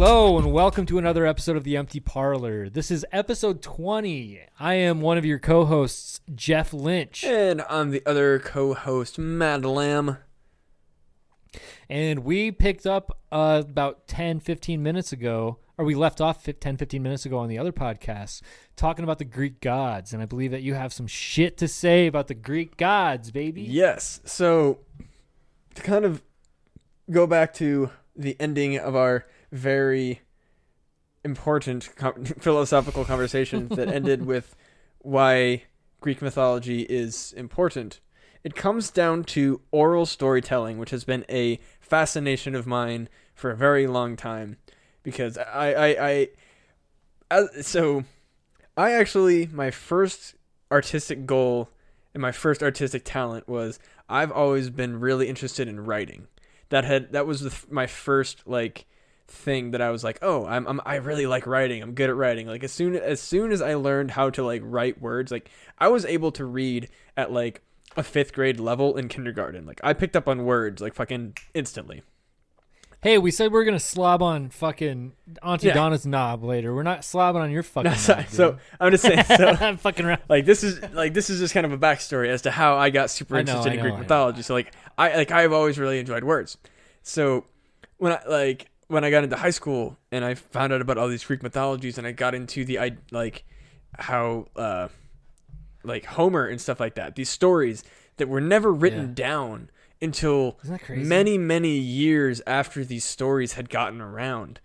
Hello and welcome to another episode of The Empty Parlor. This is episode 20. I am one of your co-hosts, Jeff Lynch, And I'm the other co-host, Matt Lamb. and we picked up uh, about 10 15 minutes ago or we left off fif- 10 15 minutes ago on the other podcast talking about the Greek gods and I believe that you have some shit to say about the Greek gods, baby. Yes. So to kind of go back to the ending of our very important com- philosophical conversation that ended with why Greek mythology is important. It comes down to oral storytelling, which has been a fascination of mine for a very long time because I I, I as, so I actually my first artistic goal and my first artistic talent was I've always been really interested in writing. That had that was the, my first like thing that I was like, "Oh, I'm, I'm I really like writing. I'm good at writing." Like as soon as soon as I learned how to like write words, like I was able to read at like a 5th grade level in kindergarten. Like I picked up on words like fucking instantly. Hey, we said we are going to slob on fucking Auntie Yeah. Donna's knob later. We're not slobbing on your fucking No, so, knob. so. I'm just saying so I'm fucking around. like this is like this is just kind of a backstory as to how I got super I know, interested I in know, Greek I know. mythology. So like I like I've always really enjoyed words. So when I like when I got into high school and I found out about all these Greek mythologies and I got into the I like how uh like Homer and stuff like that. These stories that were never written Yeah. down until Isn't that crazy? many many years after these stories had gotten around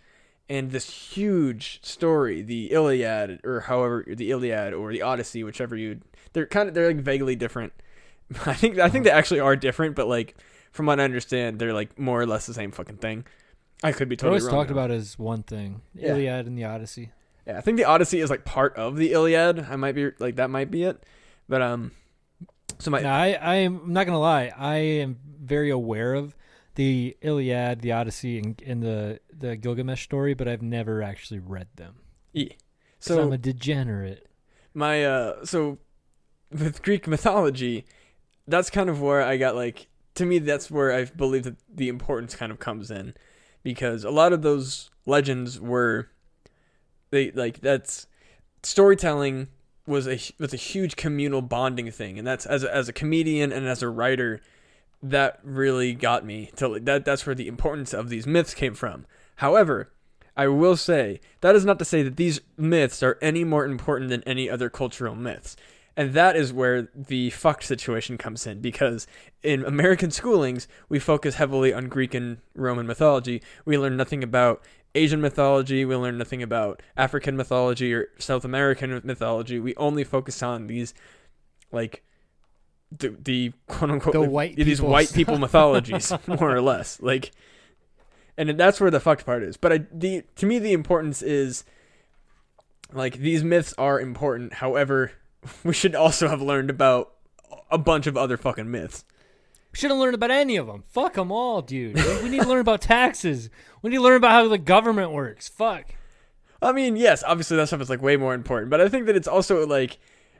and this huge story the iliad or however the iliad or the odyssey whichever you they're kind of they're like vaguely different i think i think they actually are different but like from what i understand they're like more or less the same fucking thing i could be They're totally always wrong talked about as one thing: Yeah. Iliad and the Odyssey. yeah i think the odyssey is like part of the iliad i might be like that might be it but um so my Now, I, I am I'm not gonna lie. I am very aware of the Iliad, the Odyssey, and, and the the Gilgamesh story, but I've never actually read them. yeah. So I'm a degenerate. my uh so with greek mythology that's kind of where i got like to me that's where i believe that the importance kind of comes in because a lot of those legends were they like that's storytelling was a was a huge communal bonding thing and that's as a, as a comedian and as a writer that really got me to that that's where the importance of these myths came from however I will say that is not to say that these myths are any more important than any other cultural myths. And that is where the fucked situation comes in because in American schoolings, we focus heavily on Greek and Roman mythology. We learn nothing about Asian mythology, we learn nothing about African mythology or South American mythology. We only focus on these like the, the quote unquote The white these white people mythologies more or less. Like and that's where the fucked part is. But I, the to me, the importance is like these myths are important. However, we should also have learned about a bunch of other fucking myths. We shouldn't learn about any of them. Fuck them all, dude. we need to learn about taxes. We need to learn about how the government works. Fuck. I mean, yes, obviously that stuff is like way more important, but I think that it's also like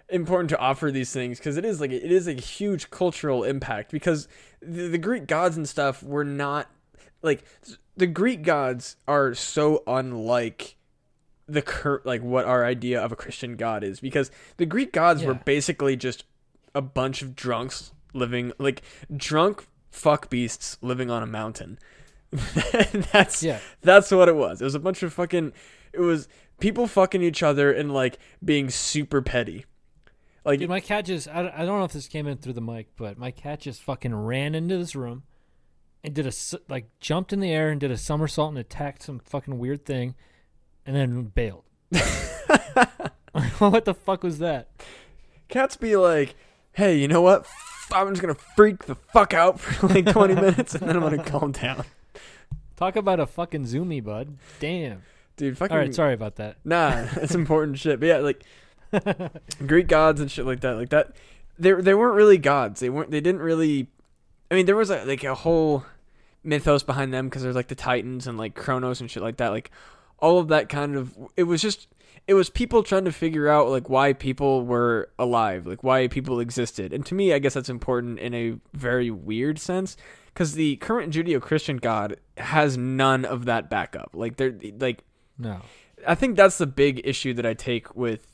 important to offer these things because it is like it is a huge cultural impact because the, the Greek gods and stuff were not like the Greek gods are so unlike the cur- like what our idea of a Christian god is because the Greek gods were basically just a bunch of drunks living like drunk fuck beasts living on a mountain. that's Yeah. that's what it was. It was a bunch of fucking. It was people fucking each other and like being super petty. Like Dude, my cat just, I, I don't know if this came in through the mic, but my cat just fucking ran into this room and did a like, jumped in the air and did a somersault and attacked some fucking weird thing and then bailed. what the fuck was that? cats be like, hey, you know what? I'm just gonna freak the fuck out for like 20 minutes and then I'm gonna calm down, Talk about a fucking zoomy, bud. Damn. dude. Fucking All right, sorry about that. Nah, it's important shit. But yeah, like Greek gods and shit like that, like that. They they weren't really gods. They weren't. They didn't really. I mean, there was a, like a whole mythos behind them because there's like the Titans and like Kronos and shit like that. Like all of that kind of. It was just. It was people trying to figure out like why people were alive, like why people existed. And to me, I guess that's important in a very weird sense because the current Judeo-Christian God has none of that backup. Like they're like No. I think that's the big issue that I take with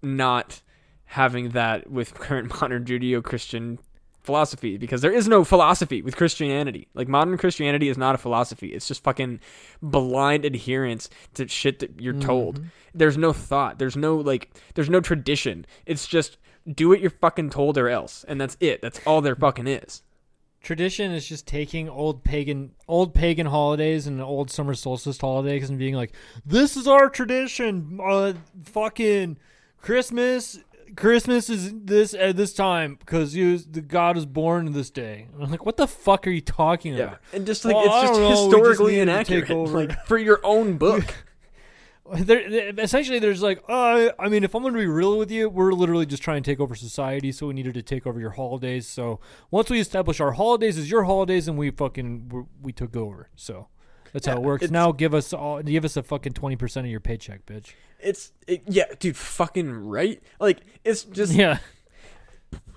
not having that with current modern Judeo-Christian philosophy because there is no philosophy with Christianity. Like modern Christianity is not a philosophy. It's just fucking blind adherence to shit that you're told. Mhm. There's no thought. There's no like there's no tradition. It's just do what you're fucking told or else. And that's it. That's all there fucking is. Tradition is just taking old pagan old pagan holidays and old summer solstice holidays and being like, "This is our tradition. Uh, fucking Christmas. Christmas is this at this time because the God was born this day." And I'm like, "What the fuck are you talking Yeah. about?" And just like Well, it's just don't know, we just historically needed inaccurate. Like for your own book. There, essentially, there's like, uh, I mean, if I'm going to be real with you, we're literally just trying to take over society, so we needed to take over your holidays. So once we establish our holidays as your holidays, and we fucking we took over. So that's how it works. Now give us all, give us a fucking twenty percent of your paycheck, bitch. It's it, yeah, dude, fucking right. Like it's just Yeah,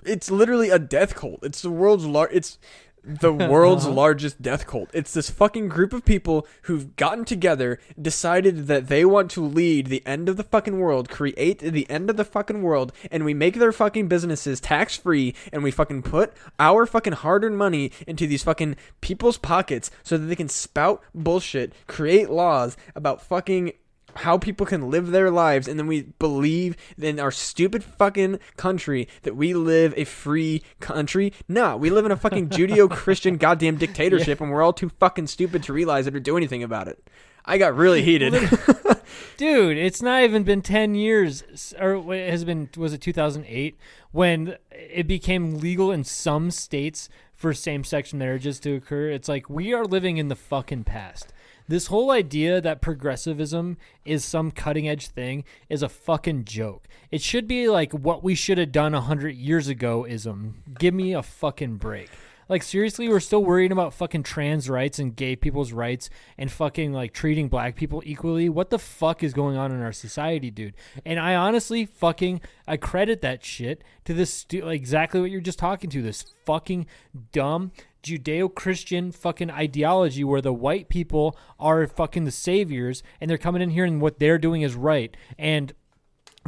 it's literally a death cult. It's the world's lar- it's the world's Uh-huh. largest death cult. It's this fucking group of people who've gotten together, decided that they want to lead the end of the fucking world, create the end of the fucking world, and we make their fucking businesses tax free and we fucking put our fucking hard-earned money into these fucking people's pockets so that they can spout bullshit, create laws about fucking how people can live their lives and then we believe in our stupid fucking country that we live a free country. Nah, we live in a fucking Judeo-Christian goddamn dictatorship and we're all too fucking stupid to realize it or do anything about it. I got really heated. dude, it's not even been ten years, s- or it has been. Was it 2008 when it became legal in some states for same-sex marriages to occur? It's like we are living in the fucking past. This whole idea that progressivism is some cutting edge thing is a fucking joke. It should be like what we should have done a hundred years ago ism. Give me a fucking break. Like seriously, we're still worrying about fucking trans rights and gay people's rights and fucking like treating black people equally. What the fuck is going on in our society, dude? And I honestly fucking I credit that shit to this stu- exactly what you're just talking to. This fucking dumb Judeo-Christian fucking ideology where the white people are fucking the saviors and they're coming in here and what they're doing is right. And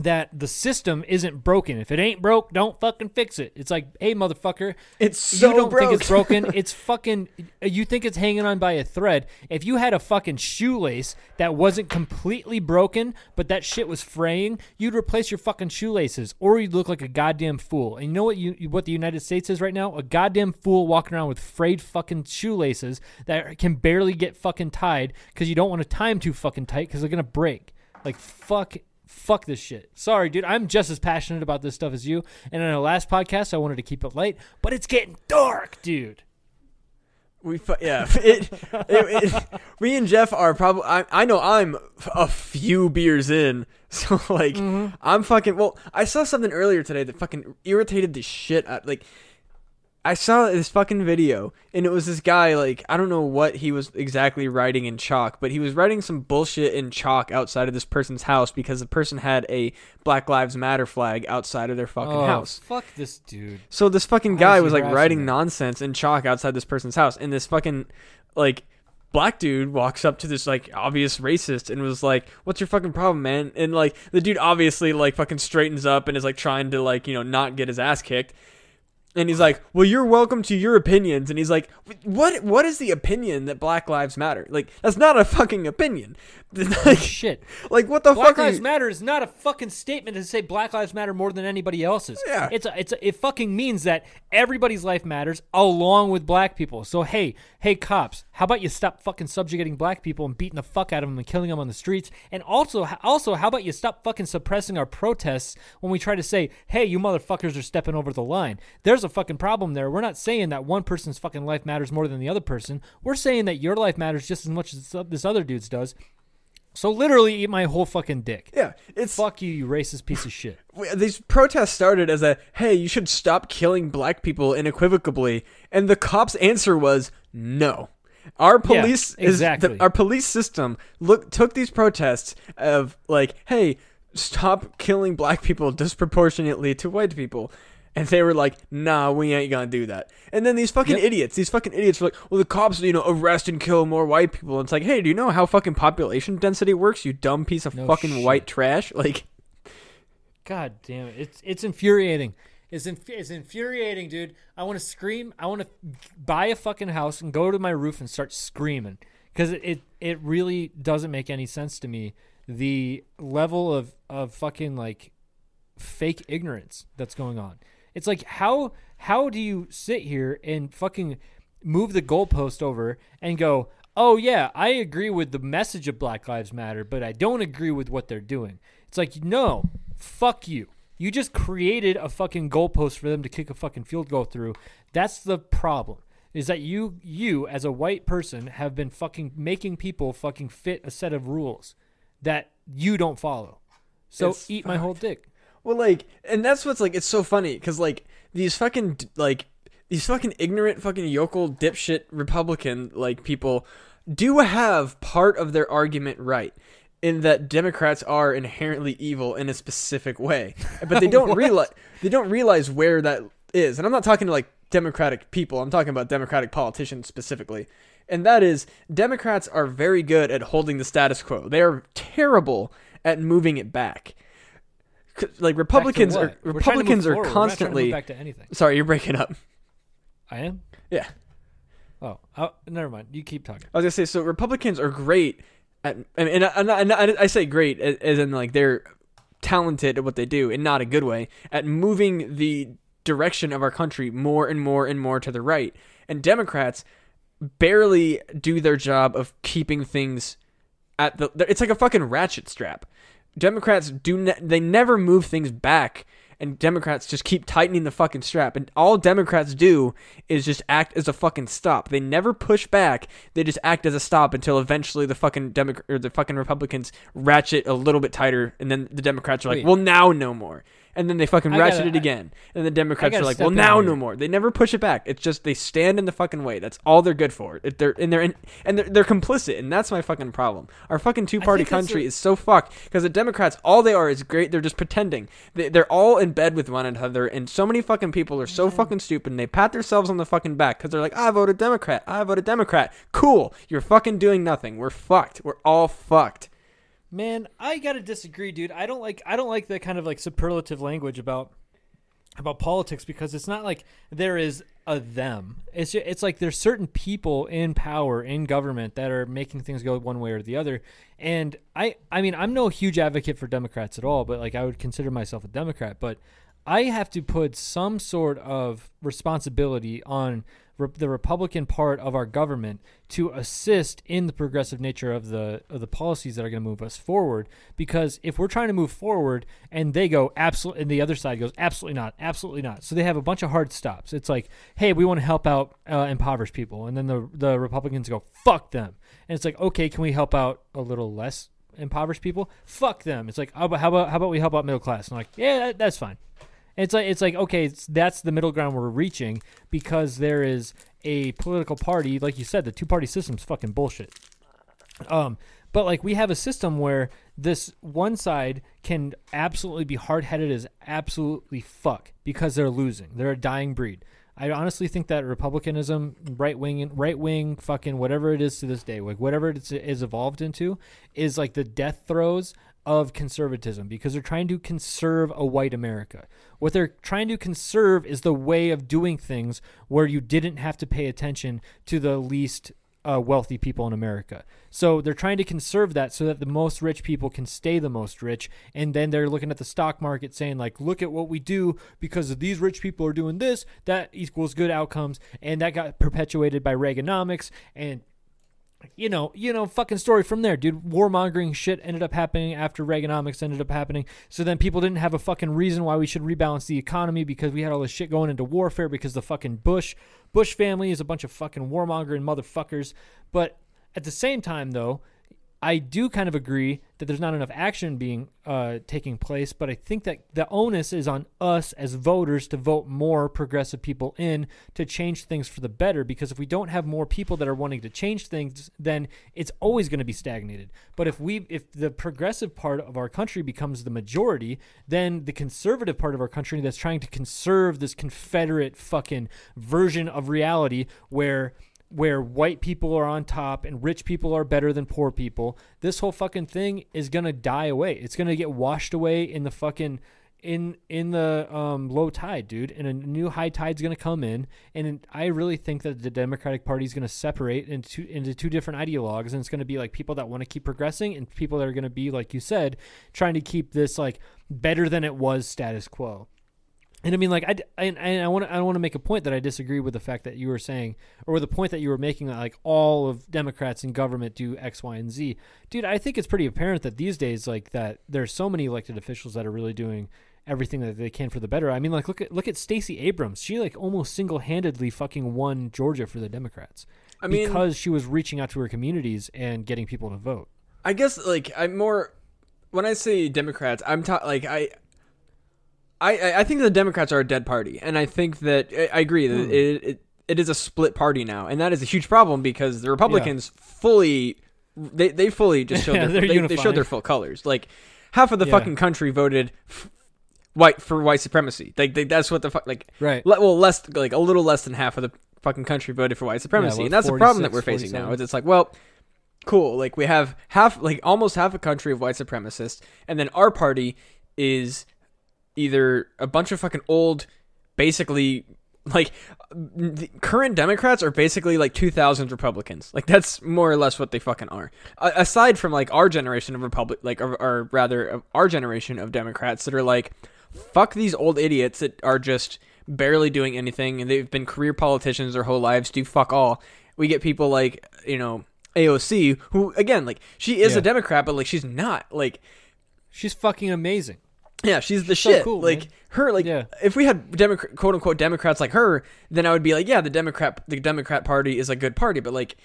that the system isn't broken. If it ain't broke, don't fucking fix it. It's like, hey, motherfucker, It's so you don't broke. think it's broken. it's fucking. You think it's hanging on by a thread. If you had a fucking shoelace that wasn't completely broken, but that shit was fraying, you'd replace your fucking shoelaces, or you'd look like a goddamn fool. And you know what? You what the United States is right now? A goddamn fool walking around with frayed fucking shoelaces that can barely get fucking tied because you don't want to tie them too fucking tight because they're gonna break. Like fuck fuck this shit. Sorry, dude. I'm just as passionate about this stuff as you. And in our last podcast, I wanted to keep it light, but it's getting dark, dude. We fu- yeah, it, it, it, me and Jeff are probably. I, I know I'm a few beers in, so like mm-hmm. I'm fucking. Well, I saw something earlier today that fucking irritated the shit out. Like, I saw this fucking video, and it was this guy. Like, I don't know what he was exactly writing in chalk, but he was writing some bullshit in chalk outside of this person's house because the person had a Black Lives Matter flag outside of their fucking oh, house. fuck this dude. So this fucking guy was like writing them? nonsense in chalk outside this person's house, and this fucking like black dude walks up to this like obvious racist and was like, "What's your fucking problem, man?" And like the dude obviously like fucking straightens up and is like trying to like you know not get his ass kicked. And he's like, "Well, you're welcome to your opinions." And he's like, "What? What is the opinion that Black Lives Matter? Like, that's not a fucking opinion. like, Shit. like, what the Black fuck? Black Lives Matter is not a fucking statement to say Black Lives Matter more than anybody else's. Yeah. It's a, it's a, it fucking means that everybody's life matters along with black people. So hey, hey cops, how about you stop fucking subjugating black people and beating the fuck out of them and killing them on the streets? And also also how about you stop fucking suppressing our protests when we try to say, "Hey, you motherfuckers are stepping over the line." There's a fucking problem there. We're not saying that one person's fucking life matters more than the other person. We're saying that your life matters just as much as this- other dude's does. So literally eat my whole fucking dick. yeah, it's Fuck you, you racist piece of shit. these protests started as a hey you should stop killing black people unequivocally and the cops answer was no our police is exactly. the, our police system look took these protests of like hey stop killing black people disproportionately to white people And they were like, nah, we ain't gonna do that. And then these fucking Yep. idiots, these fucking idiots were like, well, the cops, you know, arrest and kill more white people. And it's like, hey, do you know how fucking population density works, you dumb piece of No fucking shit. white trash? Like, God damn it! It's it's infuriating. It's inf- it's infuriating, dude. I want to scream. I want to buy a fucking house and go to my roof and start screaming because it, it it really doesn't make any sense to me. The level of of fucking like fake ignorance that's going on. It's like how how do you sit here and fucking move the goalpost over and go, "Oh yeah, I agree with the message of Black Lives Matter, but I don't agree with what they're doing." It's like, "No, fuck you. You just created a fucking goalpost for them to kick a fucking field goal through." That's the problem. Is that you you as a white person have been fucking making people fucking fit a set of rules that you don't follow. So It's eat my whole dick. Well, like, and that's what's like, it's so funny because like these fucking like these fucking ignorant fucking yokel dipshit Republican like people do have part of their argument right in that Democrats are inherently evil in a specific way, but they don't realize they don't realize where that is. And I'm not talking to like Democratic people. I'm talking about Democratic politicians specifically. And that is Democrats are very good at holding the status quo. They are terrible at moving it back. Like Republicans are Back to what? We're trying to move Republicans are forward. We're not to move constantly back to anything. Sorry, you're breaking up. I am. Yeah. Oh, oh, never mind. You keep talking. I was gonna say so. Republicans are great at, and and, and, and I, I say great as as in like they're talented at what they do, and not a good way at moving the direction of our country more and more and more to the right. And Democrats barely do their job of keeping things at the. It's like a fucking ratchet strap. Democrats do ne- they never move things back and Democrats just keep tightening the fucking strap and all Democrats do is just act as a fucking stop. They never push back. They just act as a stop until eventually the fucking Democrat or the fucking Republicans ratchet a little bit tighter and then the Democrats are like, Wait. "Well, now no more." And then they fucking I ratchet gotta- it again. And the Democrats are like, "Well, now here. no more." They never push it back. It's just they stand in the fucking way. That's all they're good for. It, they're and they're in, and they're, they're complicit, and that's my fucking problem. Our fucking two party country is so fucked because the Democrats, all they are is great. They're just pretending. They, they're all in bed with one another, and so many fucking people are so fucking stupid. And they pat themselves on the fucking back because they're like, "I voted Democrat. I voted Democrat. Cool. You're fucking doing nothing. We're fucked. We're all fucked." Man, I gotta disagree, dude. I don't like I don't like that kind of like superlative language about about politics because it's not like there is a them. It's ju- it's like there's certain people in power in government that are making things go one way or the other. And I I mean I'm no huge advocate for Democrats at all, but like I would consider myself a Democrat, but I have to put some sort of responsibility on re- the Republican part of our government to assist in the progressive nature of the of the policies that are going to move us forward. Because if we're trying to move forward and they go absolutely, and the other side goes absolutely not, absolutely not. So they have a bunch of hard stops. It's like, hey, we want to help out uh, impoverished people, and then the the Republicans go fuck them, and it's like, okay, can we help out a little less? impoverished people fuck them it's like how about how about, how about we help out middle class and I'm like yeah that, that's fine it's like it's like okay, it's, that's the middle ground we're reaching because there is a political party, like you said, the two party system's fucking bullshit. Um, but like we have a system where this one side can absolutely be hard headed as absolutely fuck because they're losing. They're a dying breed. I honestly think that republicanism, right wing, right wing, fucking whatever it is to this day, like whatever it's evolved into, is like the death throes of conservatism because they're trying to conserve a white America. What they're trying to conserve is the way of doing things where you didn't have to pay attention to the least uh, wealthy people in America. So they're trying to conserve that so that the most rich people can stay the most rich. And then they're looking at the stock market saying, like, look at what we do because these rich people are doing this, that equals good outcomes. And that got perpetuated by Reaganomics and you know, you know, fucking story from there, dude. Warmongering shit ended up happening after Reaganomics ended up happening. So then people didn't have a fucking reason why we should rebalance the economy because we had all this shit going into warfare because the fucking Bush Bush family is a bunch of fucking warmongering motherfuckers. But at the same time, though, I do kind of agree that there's not enough action being uh, taking place, but I think that the onus is on us as voters to vote more progressive people in to change things for the better. Because if we don't have more people that are wanting to change things, then it's always going to be stagnated. But if we, if the progressive part of our country becomes the majority, then the conservative part of our country that's trying to conserve this Confederate fucking version of reality where where white people are on top and rich people are better than poor people, this whole fucking thing is gonna die away. It's gonna get washed away in the fucking in in the um, low tide, dude. And a new high tide's gonna come in, and I really think that the Democratic Party is gonna separate into into two different ideologues, and it's gonna be like people that want to keep progressing and people that are gonna be like you said, trying to keep this like better than it was status quo. And I mean, like, I, I want to I don't want to make a point that I disagree with the fact that you were saying, or the point that you were making that like all of Democrats in government do X, Y, and Z. Dude, I think it's pretty apparent that these days, like, that there's so many elected officials that are really doing everything that they can for the better. I mean, like, look at look at Stacey Abrams. She like almost single handedly fucking won Georgia for the Democrats. I mean, because she was reaching out to her communities and getting people to vote. I guess like I'm more when I say Democrats, I'm talking like I I, I think the Democrats are a dead party, and I think that I agree that Hmm. it, it it is a split party now, and that is a huge problem because the Republicans fully they they fully just showed Yeah, their, they, they showed their full colors. Like half of the Yeah. fucking country voted f- white for white supremacy. Like they, that's what the fuck like Right. le- well less like a little less than half of the fucking country voted for white supremacy, what, and that's the problem that we're facing now. Is it's like well. Cool. Like we have half, like almost half a country of white supremacists, and then our party is either a bunch of fucking old, basically like current Democrats are basically like 2000s Republicans. Like that's more or less what they fucking are. A- aside from like our generation of Republic, like or, or rather of our generation of Democrats that are like, fuck these old idiots that are just barely doing anything and they've been career politicians their whole lives. Do fuck all. We get people like you know AOC who again like she is Yeah. a Democrat but like she's not like She's fucking amazing. Yeah, she's the so shit. cool, like man. her, like Yeah. if we had Democrat, quote unquote Democrats like her, then I would be like, yeah, the Democrat, the Democrat Party is a good party. But like,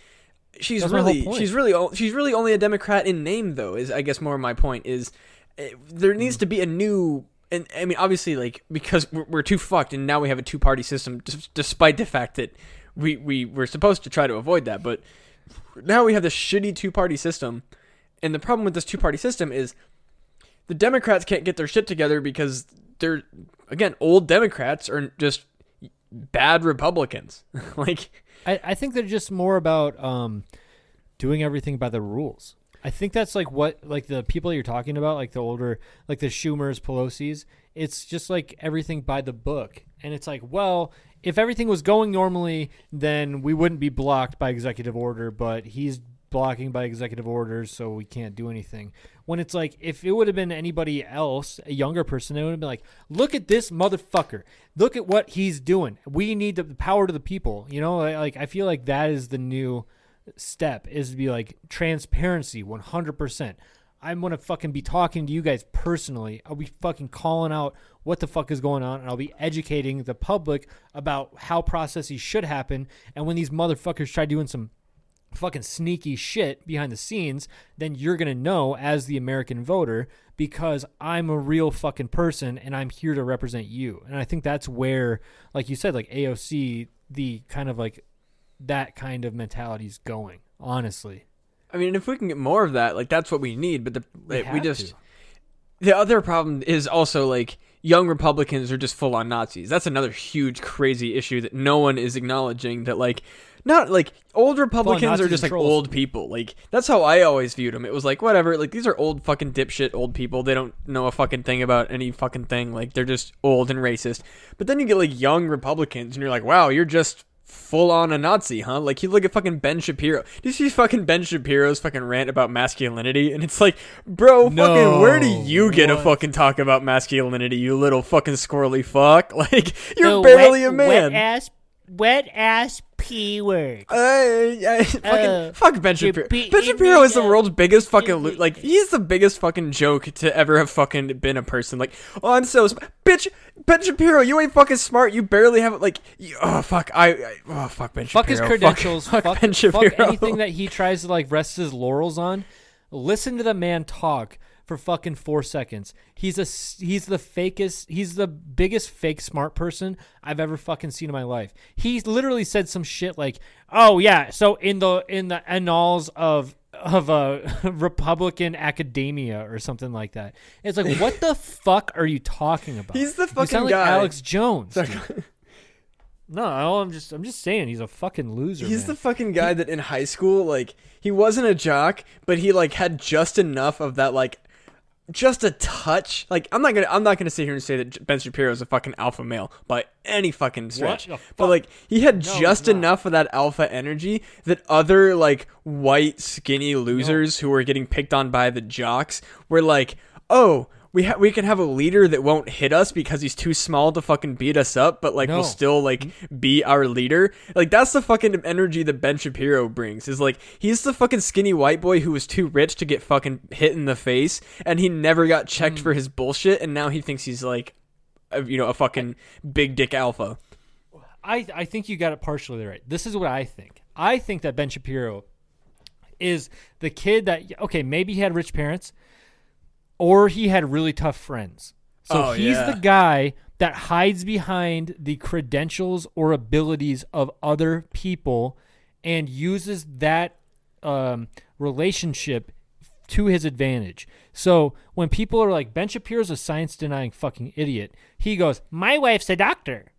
she's That's really, she's really, she's really only a Democrat in name, though. Is I guess more my point is eh, there needs Mm. to be a new. And I mean, obviously, like because we're, we're too fucked, and now we have a two-party system, d- despite the fact that we we were supposed to try to avoid that. But now we have this shitty two-party system, and the problem with this two-party system is the Democrats can't get their shit together because they're again old Democrats are just bad Republicans. like I, I think they're just more about um, doing everything by the rules. I think that's like what like the people you're talking about, like the older, like the Schumers, Pelosi's. It's just like everything by the book, and it's like, well, if everything was going normally, then we wouldn't be blocked by executive order. But he's blocking by executive orders, so we can't do anything. When it's like, if it would have been anybody else, a younger person, it would have been like, look at this motherfucker. Look at what he's doing. We need the power to the people. You know, like I feel like that is the new step is to be like transparency 100%. I'm going to fucking be talking to you guys personally. I'll be fucking calling out what the fuck is going on and I'll be educating the public about how processes should happen. And when these motherfuckers try doing some fucking sneaky shit behind the scenes, then you're going to know as the American voter because I'm a real fucking person and I'm here to represent you. And I think that's where, like you said, like AOC, the kind of like that kind of mentality is going, honestly. I mean, if we can get more of that, like that's what we need. But the We we, just to. the other problem is also like young Republicans are just full on Nazis. That's another huge crazy issue that no one is acknowledging. That like not like old Republicans are just like trolls. old people. Like that's how I always viewed them. It was like whatever. Like these are old fucking dipshit old people. They don't know a fucking thing about any fucking thing. Like they're just old and racist. But then you get like young Republicans, and you're like, wow, you're just full on a Nazi, huh? Like you look at fucking Ben Shapiro. Did you see fucking Ben Shapiro's fucking rant about masculinity? And it's like, bro, No. fucking where do you get What? fucking talk about masculinity, you little fucking squirrely fuck? Like you're The barely wet, a man. Wet ass, wet ass p word. I, I, fucking, Uh, fuck Ben Shapiro. be- ben Shapiro is the uh, world's biggest fucking lo- like. He's the biggest fucking joke to ever have fucking been a person. Like, oh, I'm so sm- bitch. Ben Shapiro, you ain't fucking smart. You barely have like. You, oh fuck, I, I. Oh fuck Ben Shapiro. Fuck his credentials. Fuck, Fuck, Ben fuck anything that he tries to like rest his laurels on. Listen to the man talk for fucking four seconds. He's a he's the fakest. He's the biggest fake smart person I've ever fucking seen in my life. He literally said some shit like, "Oh yeah, so in the in the annals of." Of uh, a Republican academia or something like that. It's like, what the fuck are you talking about? He's the You fucking sound like guy. Alex Jones. No, I'm just I'm just saying he's a fucking loser. He's man. the fucking guy that in high school, like, he wasn't a jock, but he like had just enough of that, like, just a touch. Like, I'm not gonna, I'm not gonna sit here and say that Ben Shapiro is a fucking alpha male by any fucking stretch. the But like, he had No, just enough of that alpha energy that other like white skinny losers who were getting picked on by the jocks were like, oh. We, ha- we can have a leader that won't hit us because he's too small to fucking beat us up, but like No. will still like be our leader. Like that's the fucking energy that Ben Shapiro brings. Is like he's the fucking skinny white boy who was too rich to get fucking hit in the face, and he never got checked Mm. for his bullshit, and now he thinks he's like, a, you know, a fucking big dick alpha. I, I think you got it partially right. This is what I think. I think that Ben Shapiro is the kid that okay, maybe he had rich parents or he had really tough friends. So Oh, he's yeah. the guy that hides behind the credentials or abilities of other people and uses that um, relationship to his advantage. So when people are like, Ben Shapiro's a science denying fucking idiot, he goes, My wife's a doctor.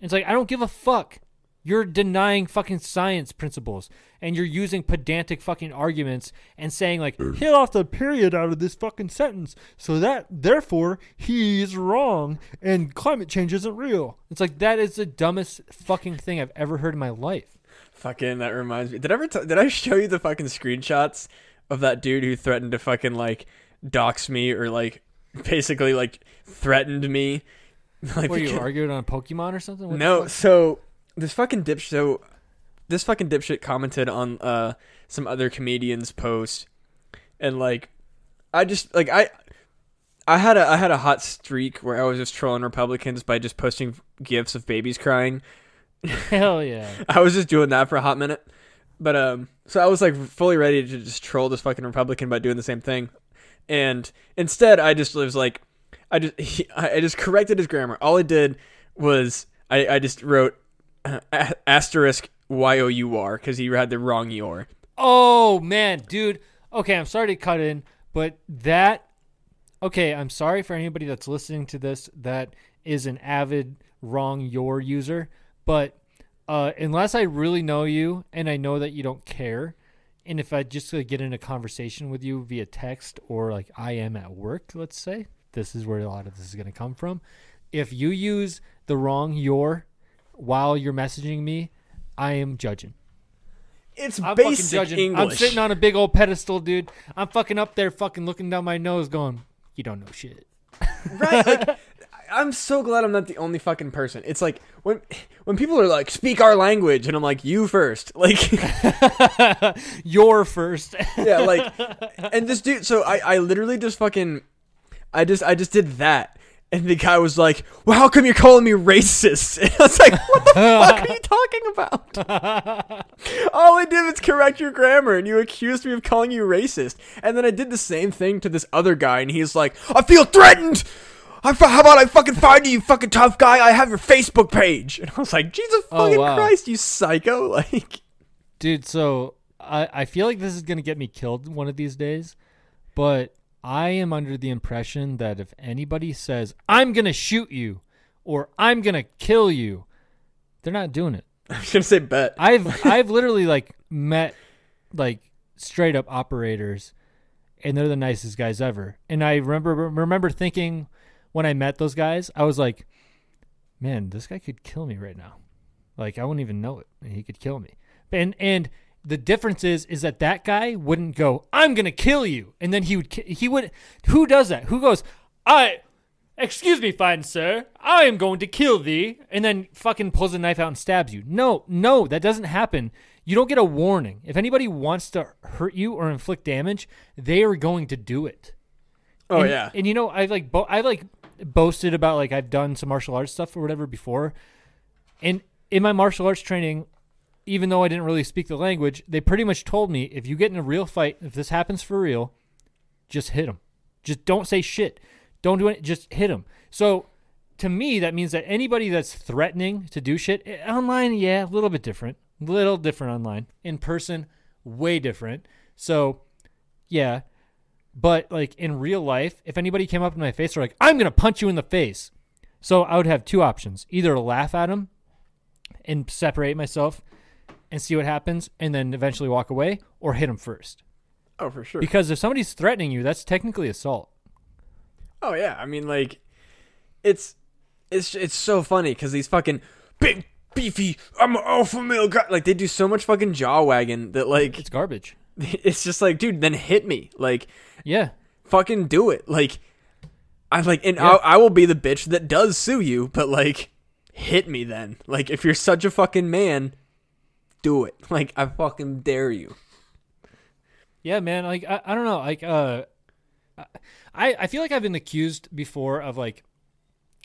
And It's like I don't give a fuck. You're denying fucking science principles and you're using pedantic fucking arguments and saying like hit off the period out of this fucking sentence so that therefore he's wrong and climate change isn't real. It's like that is the dumbest fucking thing I've ever heard in my life. Fucking that reminds me. Did I ever t- did I show you the fucking screenshots of that dude who threatened to fucking like dox me or like basically like threatened me? Like Were you because- arguing on a Pokemon or something? What the no, so this fucking dipshit. So this fucking dipshit commented on uh some other comedian's post, and like, I just like I. I had a I had a hot streak where I was just trolling Republicans by just posting gifs of babies crying. Hell yeah. I was just doing that for a hot minute. But um so I was like fully ready to just troll this fucking Republican by doing the same thing. And instead I just was like I just he, I just corrected his grammar. All I did was I, I just wrote a- asterisk Y O U R because he had the wrong your. Oh man, dude. Okay, I'm sorry to cut in, but that okay, I'm sorry for anybody that's listening to this that is an avid wrong your user, but uh, unless I really know you and I know that you don't care, and if I just get in a conversation with you via text or like I am at work, let's say, this is where a lot of this is going to come from. If you use the wrong your while you're messaging me, I am judging. It's I'm fucking basic judging. English. I'm sitting on a big old pedestal, dude. I'm fucking up there, fucking looking down my nose, going, "You don't know shit." right like I- i'm so glad i'm not the only fucking person it's like when when people are like speak our language and i'm like you first like You're first. yeah like and this dude so i i literally just fucking i just i just did that and the guy was like well how come you're calling me racist and i was like what the fuck are you talking about all i did was correct your grammar and you accused me of calling you racist and then i did the same thing to this other guy and he's like i feel threatened I, how about I fucking find you, you fucking tough guy? I have your Facebook page. And I was like, Jesus Oh, fucking wow. Christ, you psycho! Like, dude. So I I feel like this is gonna get me killed one of these days, but I am under the impression that if anybody says I'm gonna shoot you or I'm gonna kill you, they're not doing it. I was gonna say bet. I've I've literally like met like straight up operators and they're the nicest guys ever. And I remember remember thinking when I met those guys, I was like, man, this guy could kill me right now. Like I wouldn't even know it. and He could kill me. And and the difference is is that that guy wouldn't go, "I'm going to kill you." And then he would he would who does that? Who goes, "I Excuse me, fine sir. I am going to kill thee. And then fucking pulls a knife out and stabs you. No, no, that doesn't happen. You don't get a warning. If anybody wants to hurt you or inflict damage, they are going to do it. Oh and, yeah. And you know, I like bo- I like boasted about like I've done some martial arts stuff or whatever before. And in my martial arts training, even though I didn't really speak the language, they pretty much told me if you get in a real fight, if this happens for real, just hit him. Just don't say shit. Don't do it. Just hit him. So to me, that means that anybody that's threatening to do shit eh, online, yeah, a little bit different, little different online. In person, way different. So yeah, but like in real life, if anybody came up in my face, they're like, "I'm gonna punch you in the face," so I would have two options: either laugh at them and separate myself and see what happens, and then eventually walk away, or hit them first. Oh, for sure. Because if somebody's threatening you, that's technically assault. Oh yeah, I mean like, it's it's it's so funny because these fucking big beefy I'm an alpha male guy like they do so much fucking jaw wagging that like It's garbage. it's just like dude then hit me like Yeah. fucking do it like I'm like and Yeah. I'll, I will be the bitch that does sue you but like hit me then like if you're such a fucking man do it like I fucking dare you Yeah, man. Like I, I don't know. Like uh, I I feel like I've been accused before of like,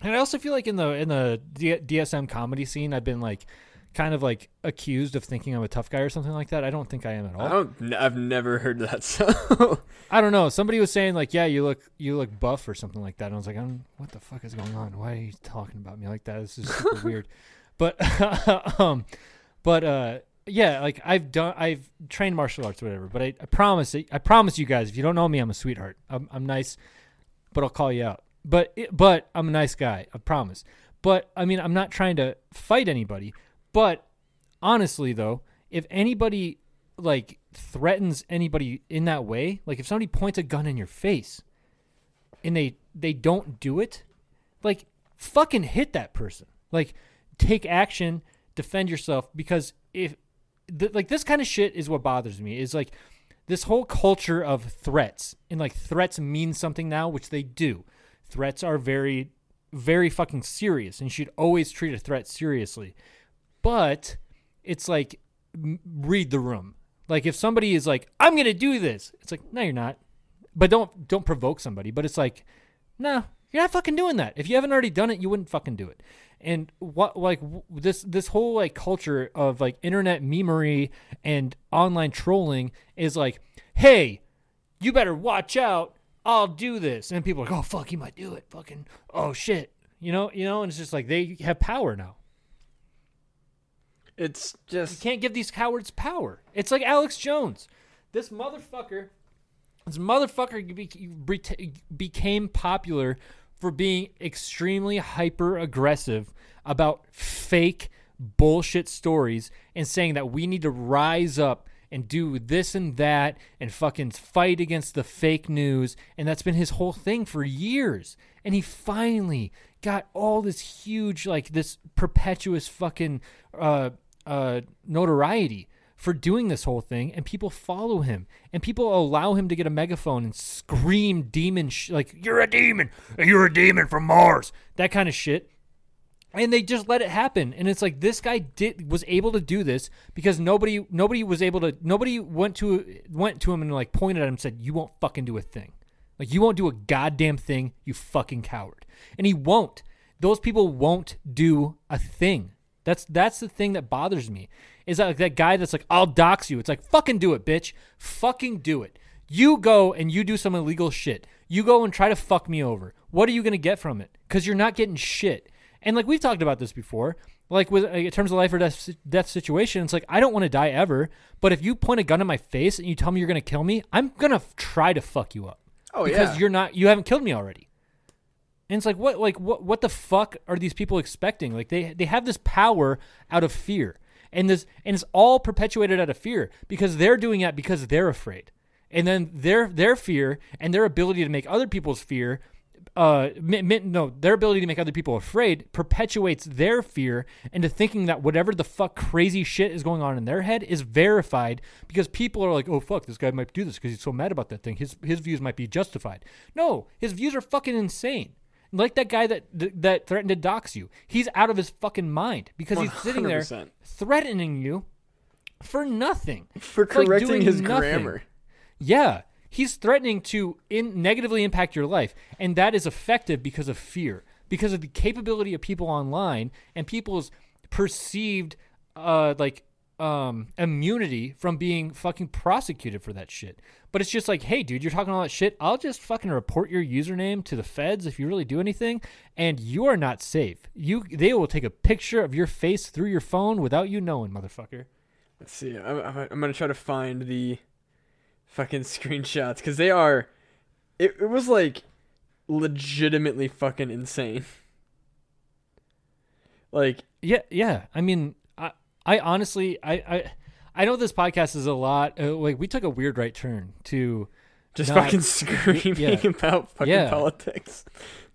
and I also feel like in the in the D- DSM comedy scene, I've been like, kind of like accused of thinking I'm a tough guy or something like that. I don't think I am at all. I don't I've never heard that so I don't know. Somebody was saying like, yeah, you look you look buff or something like that. And I was like, I'm, what the fuck is going on? Why are you talking about me like that? This is super weird. But um, but uh, yeah, like I've done, I've trained martial arts, whatever. But I, I promise, I promise you guys, if you don't know me, I'm a sweetheart. I'm, I'm nice, but I'll call you out. But it, but I'm a nice guy. I promise. But I mean, I'm not trying to fight anybody. But honestly, though, if anybody like threatens anybody in that way, like if somebody points a gun in your face and they they don't do it, like fucking hit that person. Like take action, defend yourself because if th- like this kind of shit is what bothers me is like this whole culture of threats and like threats mean something now, which they do. Threats are very very fucking serious and you should always treat a threat seriously. But it's like m- read the room. Like if somebody is like, "I'm gonna do this," it's like, "No, you're not." But don't don't provoke somebody. But it's like, "No, you're not fucking doing that. If you haven't already done it, you wouldn't fucking do it." And what like w- this this whole like culture of like internet memery and online trolling is like, "Hey, you better watch out. I'll do this." And people are like, "Oh fuck, you might do it." Fucking oh shit. You know, you know, and it's just like they have power now. it's just You can't give these cowards power. It's like Alex Jones. This motherfucker, this motherfucker be- be- became popular for being extremely hyper aggressive about fake bullshit stories and saying that we need to rise up and do this and that and fucking fight against the fake news. And that's been his whole thing for years. And he finally got all this huge, like this perpetuous fucking uh, uh, notoriety for doing this whole thing. And people follow him. And people allow him to get a megaphone and scream demon, sh- like, you're a demon. You're a demon from Mars. That kind of shit and they just let it happen and it's like this guy did was able to do this because nobody nobody was able to nobody went to went to him and like pointed at him and said you won't fucking do a thing like you won't do a goddamn thing you fucking coward and he won't those people won't do a thing that's that's the thing that bothers me is that like that guy that's like i'll dox you. It's like fucking do it bitch. Fucking do it. You go and you do some illegal shit. You go and try to fuck me over. What are you gonna get from it? Because you're not getting shit. And like we've talked about this before, like with in terms of life or death, death situation, it's like I don't want to die ever. But if you point a gun in my face and you tell me you're gonna kill me, I'm gonna f- try to fuck you up. Oh yeah. because yeah. you're not, you haven't killed me already. And it's like what, like what, what the fuck are these people expecting? Like they they have this power out of fear, and this and it's all perpetuated out of fear because they're doing it because they're afraid, and then their their fear and their ability to make other people's fear uh no their ability to make other people afraid perpetuates their fear into thinking that whatever the fuck crazy shit is going on in their head is verified because people are like oh fuck this guy might do this because he's so mad about that thing. His his views might be justified. No his views are fucking insane like that guy that that threatened to dox you he's out of his fucking mind because he's sitting there 100%. threatening you for nothing for It's like correcting doing his nothing. grammar yeah, he's threatening to in negatively impact your life, and that is effective because of fear, because of the capability of people online and people's perceived uh like um, immunity from being fucking prosecuted for that shit. But it's just like, hey, dude, you're talking all that shit. I'll just fucking report your username to the feds if you really do anything, and you are not safe. You, they will take a picture of your face through your phone without you knowing, motherfucker. Let's see. I'm, I'm, gonna try to find the fucking screenshots because they are. It, it was like legitimately fucking insane. Like Yeah, yeah. I mean, I, honestly, I, I, I know this podcast is a lot. Uh, like, we took a weird right turn to just Not- fucking screaming yeah. about fucking Yeah. politics.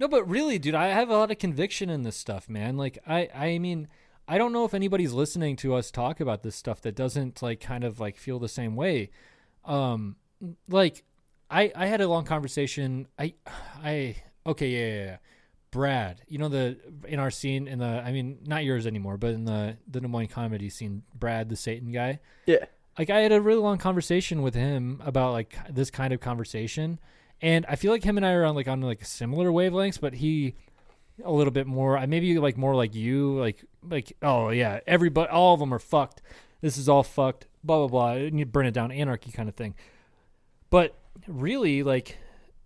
No, but really, dude, I have a lot of conviction in this stuff, man. Like, I, I mean, I don't know if anybody's listening to us talk about this stuff that doesn't like kind of like feel the same way. Um, like, I, I had a long conversation. I, I, okay, yeah, yeah, yeah. Brad, you know the in our scene in the, I mean, not yours anymore, but in the the Des Moines comedy scene, Brad, the Satan guy. Yeah. like I had a really long conversation with him about like this kind of conversation, and I feel like him and I are on like on like similar wavelengths, but he a little bit more. I maybe like more like you, like like oh yeah, everybody, all of them are fucked. This is all fucked. Blah blah blah. And you burn it down, anarchy kind of thing. But really, like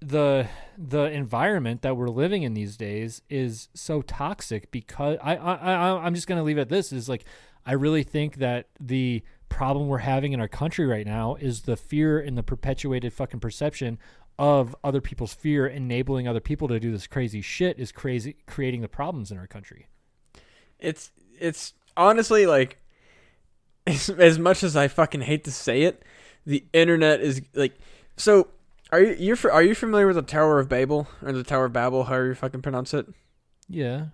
the the environment that we're living in these days is so toxic because I I, I I'm just gonna leave it at this is like I really think that the problem we're having in our country right now is the fear and the perpetuated fucking perception of other people's fear enabling other people to do this crazy shit is crazy creating the problems in our country. It's it's honestly like as, as much as I fucking hate to say it, the internet is like so. Are you you're, are you familiar with the Tower of Babel or the Tower of Babel? However you fucking pronounce it. Yeah.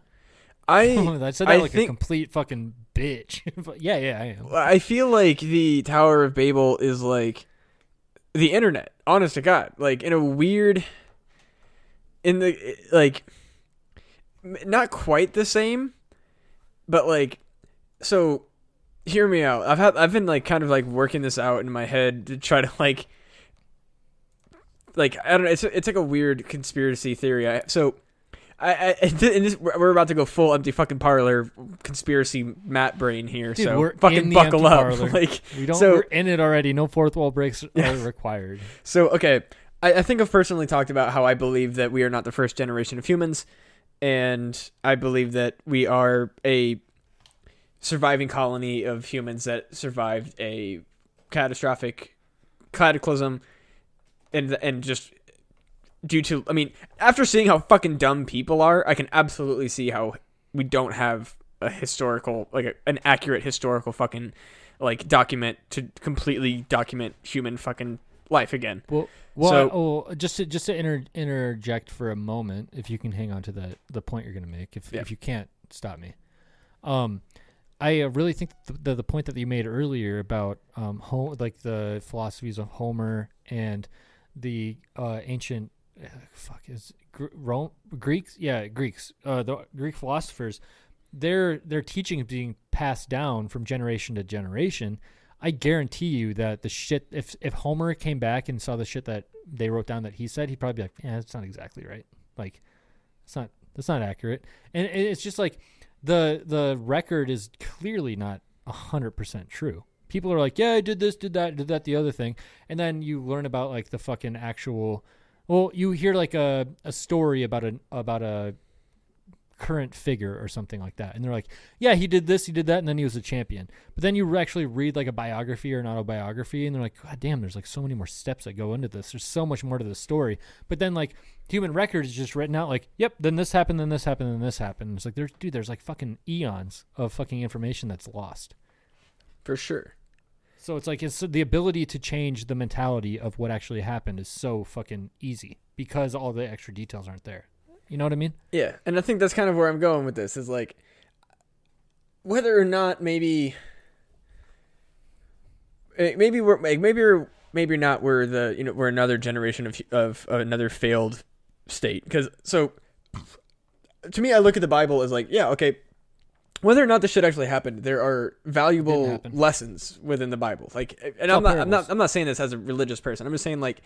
I I said that I like think- a complete fucking bitch. but yeah, yeah, I am. I feel like the Tower of Babel is like the internet. Honest to God, like in a weird, in the like, not quite the same, but like, so hear me out. I've had I've been like kind of like working this out in my head to try to like, like I don't know. It's it's like a weird conspiracy theory. I so. I, I and this, we're about to go full empty fucking parlor conspiracy Matt brain here. Dude, so we're fucking buckle up. parlor. like We don't So- we're in it already. No fourth wall breaks Yeah. are required. So okay, I, I think I've personally talked about how I believe that we are not the first generation of humans, and I believe that we are a surviving colony of humans that survived a catastrophic cataclysm, and and just due to I mean after seeing how fucking dumb people are, I can absolutely see how we don't have a historical like a, an accurate historical fucking like document to completely document human fucking life again. Well, well, So- oh, just to just to inter, interject for a moment, if you can hang on to the the point you're going to make. If Yeah. if you can't, stop me. Um, I uh, really think the, the the point that you made earlier about um home like the philosophies of Homer and the uh, ancient uh, fuck is Gr- Rome, Greeks yeah Greeks uh the Greek philosophers their their teaching being passed down from generation to generation I guarantee you that the shit if if Homer came back and saw the shit that they wrote down that he said, he'd probably be like, "Yeah, that's not exactly right. Like, it's not that's not accurate." And it's just like the the record is clearly not hundred percent true. People are like, "Yeah, I did this, did that, did that, the other thing," and then you learn about like the fucking actual. Well, you hear like a a story about a about a current figure or something like that. And they're like, yeah, he did this, he did that, and then he was a champion. But then you actually read like a biography or an autobiography, and they're like, God damn, there's like so many more steps that go into this. There's so much more to the story. But then like human records is just written out like, yep, then this happened, then this happened, then this happened. It's like there's dude, there's like fucking eons of fucking information that's lost. For sure. So it's like it's the ability to change the mentality of what actually happened is so fucking easy because all the extra details aren't there. You know what I mean? Yeah, and I think that's kind of where I'm going with this is like whether or not maybe eh, maybe we're maybe we're, maybe not we're the you know we're another generation of of, of another failed state because so to me I look at the Bible as like yeah okay whether or not this shit actually happened there are valuable lessons within the Bible. Like and I'm not I'm not. I'm not saying this as a religious person. I'm just saying like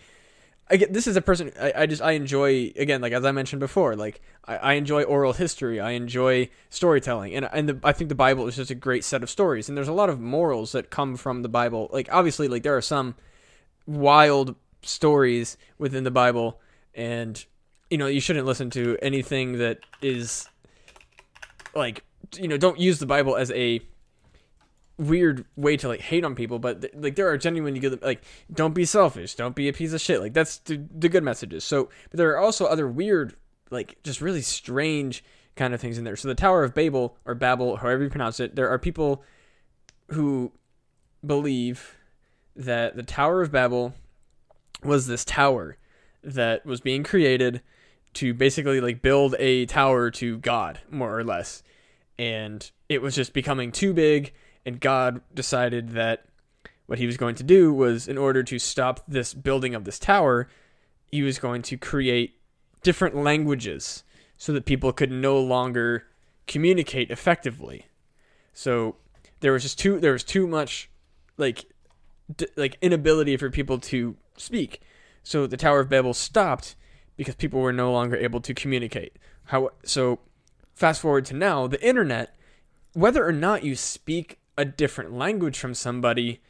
I get this is a person I, I just I enjoy again like as I mentioned before like I, I enjoy oral history. I enjoy storytelling. And and the, I think the Bible is just a great set of stories. And there's a lot of morals that come from the Bible. Like obviously like there are some wild stories within the Bible. And you know you shouldn't listen to anything that is like you know don't use the Bible as a weird way to like hate on people, but th- like there are genuinely good like don't be selfish, don't be a piece of shit. Like that's the, the good messages. So, but there are also other weird, like just really strange kind of things in there. So the Tower of Babel or Babel, however you pronounce it, there are people who believe that the Tower of Babel was this tower that was being created to basically like build a tower to God, more or less. And it was just becoming too big and God decided that what he was going to do was, in order to stop this building of this tower, he was going to create different languages so that people could no longer communicate effectively. So there was just too there was too much like d- like inability for people to speak. So the Tower of Babel stopped because people were no longer able to communicate. How so fast forward to now, the internet whether or not you speak a different language from somebody,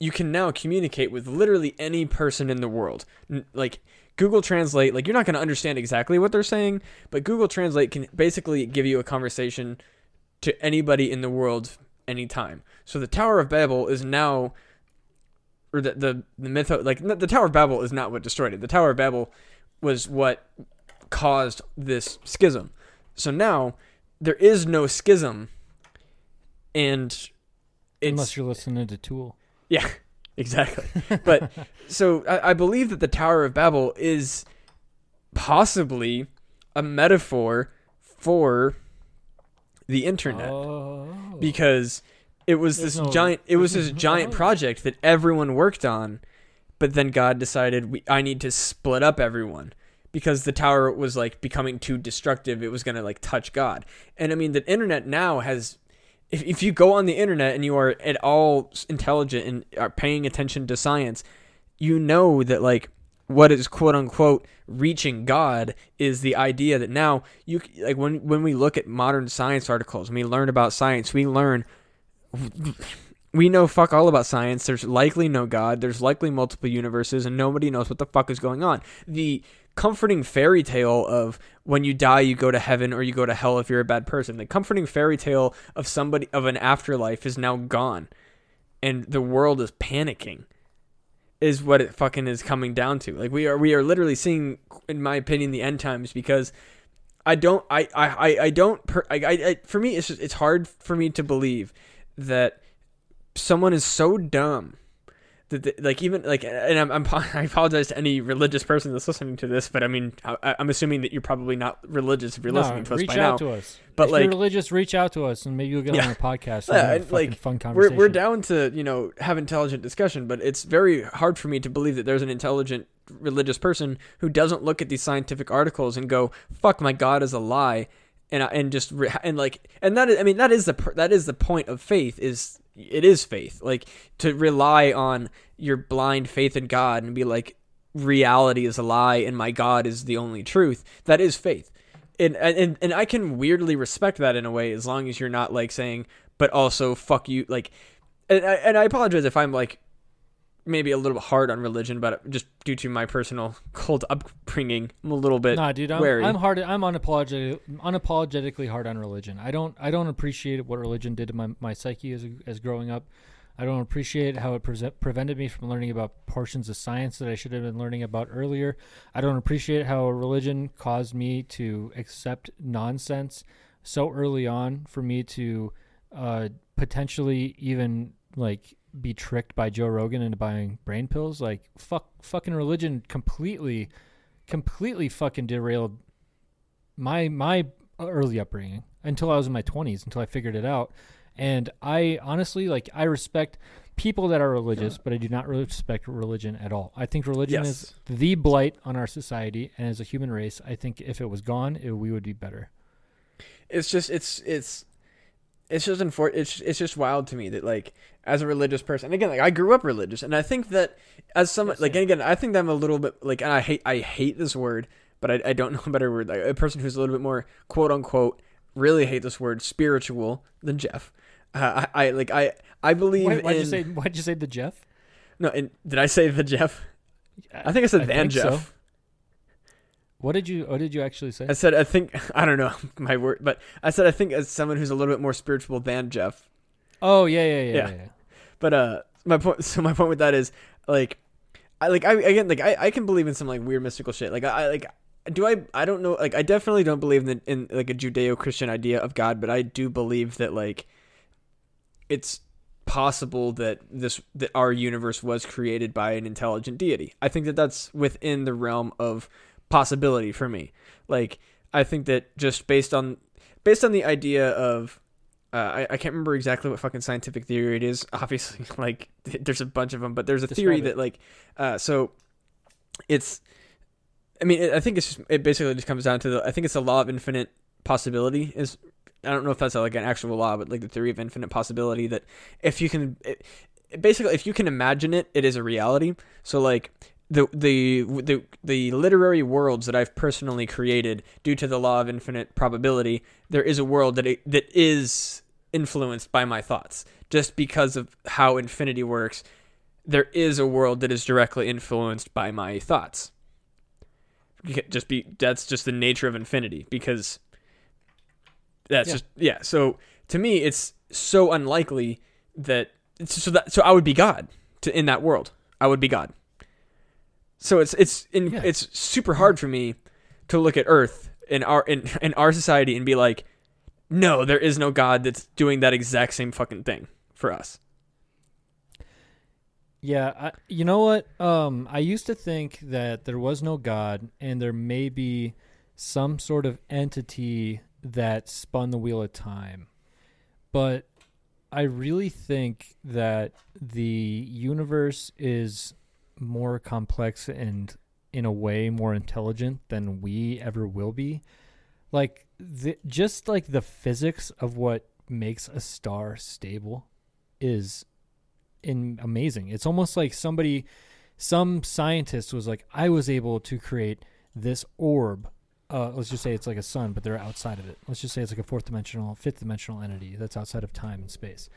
you can now communicate with literally any person in the world. Like Google Translate, like you're not going to understand exactly what they're saying, but Google Translate can basically give you a conversation to anybody in the world anytime. So the Tower of Babel is now or the the, the myth like the Tower of Babel is not what destroyed it. The Tower of Babel was what caused this schism. So now there is no schism and it's Unless you're listening to Tool. yeah, exactly. But so I, I believe that the Tower of Babel is possibly a metaphor for the internet Oh. because it was There's this no- giant it was this giant Oh. project that everyone worked on but then god decided we, i need to split up everyone because the tower was like becoming too destructive it was going to like touch god and i mean the internet now has if, if you go on the internet and you are at all intelligent and are paying attention to science you know that like what is quote unquote reaching God is the idea that now you like when when we look at modern science articles, when we learn about science, we learn we know fuck all about science. There's likely no God. There's likely multiple universes, and nobody knows what the fuck is going on. The comforting fairy tale of when you die you go to heaven or you go to hell if you're a bad person. The comforting fairy tale of somebody of an afterlife is now gone, and the world is panicking is what it fucking is coming down to. Like we are we are literally seeing, in my opinion, the end times because I don't I I I, don't per, I, I, I for me it's just, it's hard for me to believe that someone is so dumb that like even like and I'm, I'm I apologize to any religious person that's listening to this, but I mean I, I'm assuming that you're probably not religious if you're No, listening to us reach by out now. to us. But, if like- you're religious, reach out to us, and maybe you'll get Yeah. on the podcast. Yeah, and a like, fun we're conversation. we're down to you know have intelligent discussion, but it's very hard for me to believe that there's an intelligent religious person who doesn't look at these scientific articles and go, "Fuck, my God is a lie," and and just re- and like and that is, I mean that is the that is the point of faith is it is faith like to rely on your blind faith in God and be like reality is a lie and my God is the only truth. That is faith and and and I can weirdly respect that in a way as long as you're not like saying, but also fuck you, like, and I, and I apologize if I'm like maybe a little bit hard on religion, but just due to my personal cult upbringing, I'm a little bit Nah, dude, I'm, wary. I'm hard. I'm unapologetic, unapologetically hard on religion. I don't. I don't appreciate what religion did to my, my psyche as as growing up. I don't appreciate how it pre- prevented me from learning about portions of science that I should have been learning about earlier. I don't appreciate how religion caused me to accept nonsense so early on for me to uh, potentially even like be tricked by Joe Rogan into buying brain pills. Like fuck, fucking religion completely, completely fucking derailed my my early upbringing until I was in my twenties until I figured it out. And I honestly like I respect people that are religious, but I do not really respect religion at all. I think religion is the blight on our society, and as a human race, I think if it was gone, it, we would be better. it's just it's it's it's just unfor- it's it's just wild to me that like as a religious person and again like I grew up religious and I think that as some Yeah, like and again I think that I'm a little bit like and I hate I hate this word but I, I don't know a better word like a person who's a little bit more quote unquote really hate this word spiritual than Jeff uh, I, I like I I believe Why, why'd in you say? Why'd you say the Jeff? no and did I say the Jeff I think I said than think so. Jeff What did you? What did you actually say? I said I think I don't know my word but I said I think as someone who's a little bit more spiritual than Jeff Oh yeah, yeah, yeah, Yeah. yeah. yeah. But uh, my point. So my point with that is like, I like I again like I, I can believe in some like weird mystical shit. Like I, I like do I I don't know like I definitely don't believe in the, in like a Judeo Christian idea of God, but I do believe that like it's possible that this that our universe was created by an intelligent deity. I think that that's within the realm of possibility for me. Like I think that just based on based on the idea of uh, I, I can't remember exactly what fucking scientific theory it is. Obviously, like there's a bunch of them, but there's a theory it. that like uh, so it's. I mean, it, I think it's just, it basically just comes down to the. I think it's the law of infinite possibility. Is I don't know if that's like an actual law, but like the theory of infinite possibility that if you can, it, basically if you can imagine it, it is a reality. So like the the the the literary worlds that I've personally created due to the law of infinite probability, there is a world that it, that is influenced by my thoughts. Just because of how infinity works, there is a world that is directly influenced by my thoughts. Just be that's just the nature of infinity because that's Yeah. just yeah. So to me, it's so unlikely that so that so I would be God to in that world. I would be God. So it's it's in, Yeah. it's super hard for me to look at Earth in our in, in our society and be like, no, there is no God that's doing that exact same fucking thing for us. Yeah, I, you know what? Um, I used to think that there was no God, and there may be some sort of entity that spun the wheel of time. But I really think that the universe is more complex and, in a way, more intelligent than we ever will be. Like, the, just like the physics of what makes a star stable is in amazing. It's almost like somebody, some scientist was like, I was able to create this orb. Uh, let's just say it's like a sun, but they're outside of it. Let's just say it's like a fourth dimensional, fifth dimensional entity that's outside of time and space.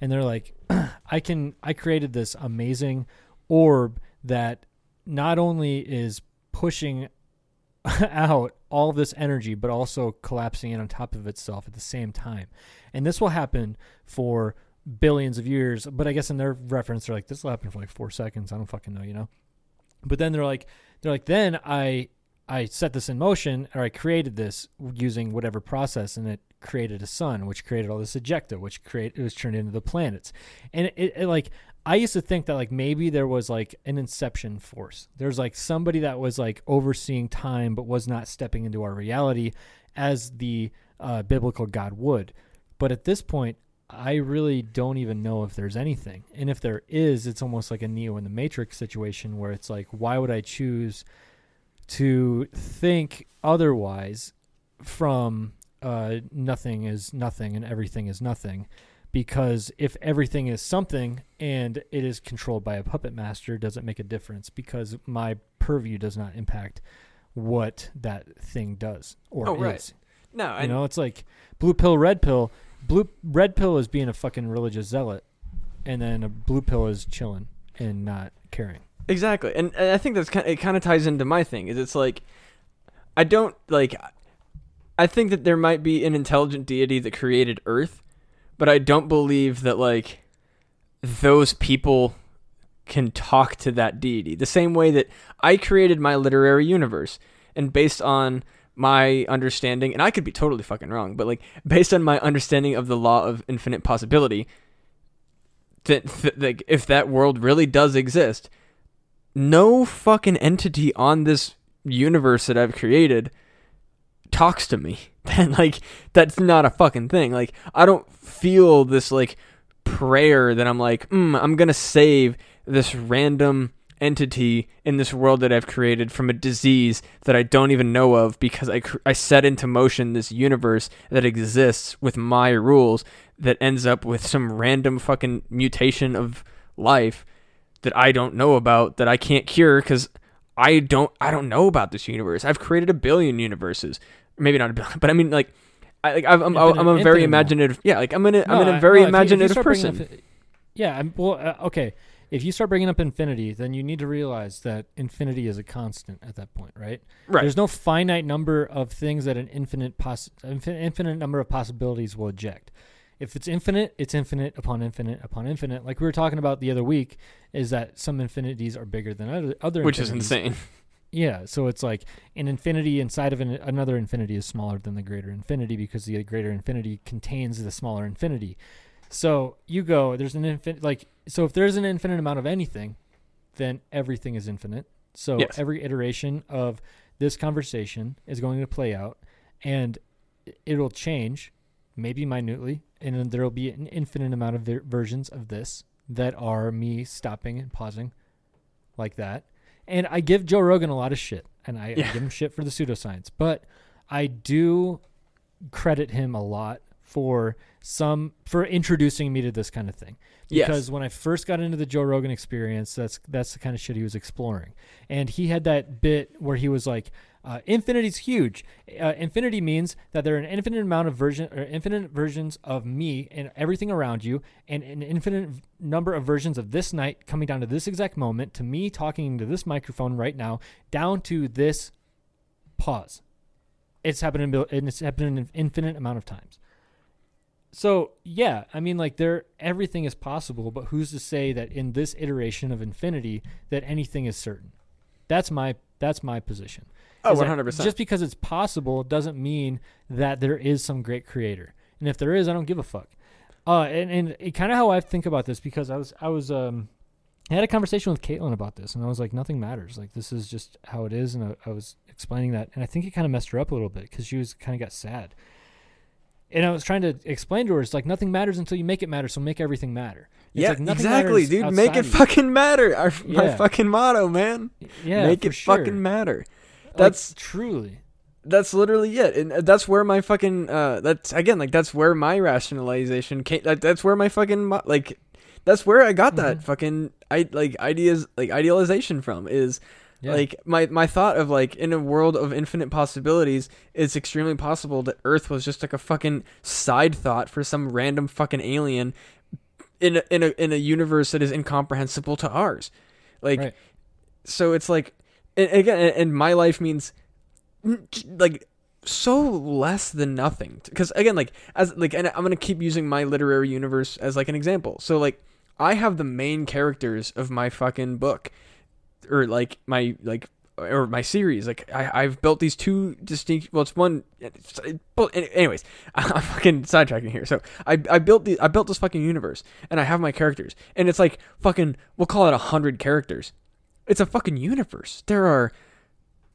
And they're like, I can, I created this amazing orb that not only is pushing out all this energy, but also collapsing in on top of itself at the same time. And this will happen for billions of years. But I guess in their reference, they're like, this will happen for like four seconds. I don't fucking know, you know? But then they're like, they're like, then I, I set this in motion or I created this using whatever process and it created a sun, which created all this ejecta, which create it was turned into the planets. And it, it like, I used to think that like maybe there was like an inception force. There's like somebody that was like overseeing time but was not stepping into our reality as the uh, biblical God would. But at this point, I really don't even know if there's anything. And if there is, it's almost like a Neo in the Matrix situation where it's like, why would I choose to think otherwise from uh, nothing is nothing and everything is nothing? Because if everything is something and it is controlled by a puppet master, does it make a difference? Because my purview does not impact what that thing does or Oh, is. right. No, You know, it's like blue pill, red pill. Blue red pill is being a fucking religious zealot, and then a blue pill is chilling and not caring. Exactly, and, and I think that's kind. It kind of ties into my thing. Is it's like, I don't like. I think that there might be an intelligent deity that created Earth, but I don't believe that like those people can talk to that deity the same way that I created my literary universe, and based on my understanding, and I could be totally fucking wrong, but like based on my understanding of the law of infinite possibility, that, that like if that world really does exist, no fucking entity on this universe that I've created talks to me. Then like that's not a fucking thing. Like I don't feel this like prayer that I'm like, mm, I'm gonna save this random entity in this world that I've created from a disease that I don't even know of because I I set into motion this universe that exists with my rules that ends up with some random fucking mutation of life that I don't know about that I can't cure cuz I don't I don't know about this universe. I've created a billion universes. Maybe not a billion, but I mean like I like I'm I'm, I'm a very imaginative. Yeah, like I'm in a, I'm No, in I- a very no, if you- you imaginative person. up- yeah, I'm, well, uh, okay. If you start bringing up infinity, then you need to realize that infinity is a constant at that point, right? Right. There's no finite number of things that an infinite poss- infin- infinite number of possibilities will eject. If it's infinite, it's infinite upon infinite upon infinite. Like we were talking about the other week, is that some infinities are bigger than other other which is insane. Yeah, so it's like an infinity inside of an, another infinity is smaller than the greater infinity because the greater infinity contains the smaller infinity. So you go, there's an infinite, like, so if there's an infinite amount of anything, then everything is infinite. So Yes. every iteration of this conversation is going to play out and it'll change, maybe minutely, and then there'll be an infinite amount of ver- versions of this that are me stopping and pausing like that. And I give Joe Rogan a lot of shit, and I, I give him shit for the pseudoscience, but I do credit him a lot for some for introducing me to this kind of thing. Yes. Because when I first got into the Joe Rogan experience, that's that's the kind of shit he was exploring, and he had that bit where he was like, uh, "Infinity's huge. Uh, infinity means that there are an infinite amount of version or infinite versions of me and everything around you, and an infinite number of versions of this night coming down to this exact moment, to me talking to this microphone right now, down to this pause. It's happened in, it's happened an infinite amount of times. So yeah, I mean, like there, everything is possible, but who's to say that in this iteration of infinity that anything is certain? That's my that's my position. Oh, Is 100%. Just because it's possible doesn't mean that there is some great creator, and if there is, I don't give a fuck. Uh, and and it, kind of how I think about this because I was I was um I had a conversation with Caitlin about this, and I was like, nothing matters. Like this is just how it is, and I, I was explaining that, and I think it kind of messed her up a little bit because she was kind of got sad. And I was trying to explain to her, it's like nothing matters until you make it matter. So make everything matter. It's yeah, like exactly, dude. Make it fucking matter. Our, My fucking motto, man. Yeah, Make it sure. fucking matter. Like, That's truly. that's literally it, and uh, that's where my fucking uh, that's again like that's where my rationalization came. That, that's where my fucking like that's where I got that Mhm. fucking I like ideas like idealization from is Yeah. like my my thought of like in a world of infinite possibilities it's extremely possible that earth was just like a fucking side thought for some random fucking alien in a, in a in a universe that is incomprehensible to ours like Right. so it's like and again and- and my life means like so less than nothing because again like as like and i'm gonna keep using my literary universe as like an example so like i have the main characters of my fucking book or like my like or my series. Like I, i've built these two distinct well it's one it's, it, anyways i'm fucking sidetracking here. So i i built the i built this fucking universe and i have my characters and it's like fucking we'll call it a hundred characters. It's a fucking universe. There are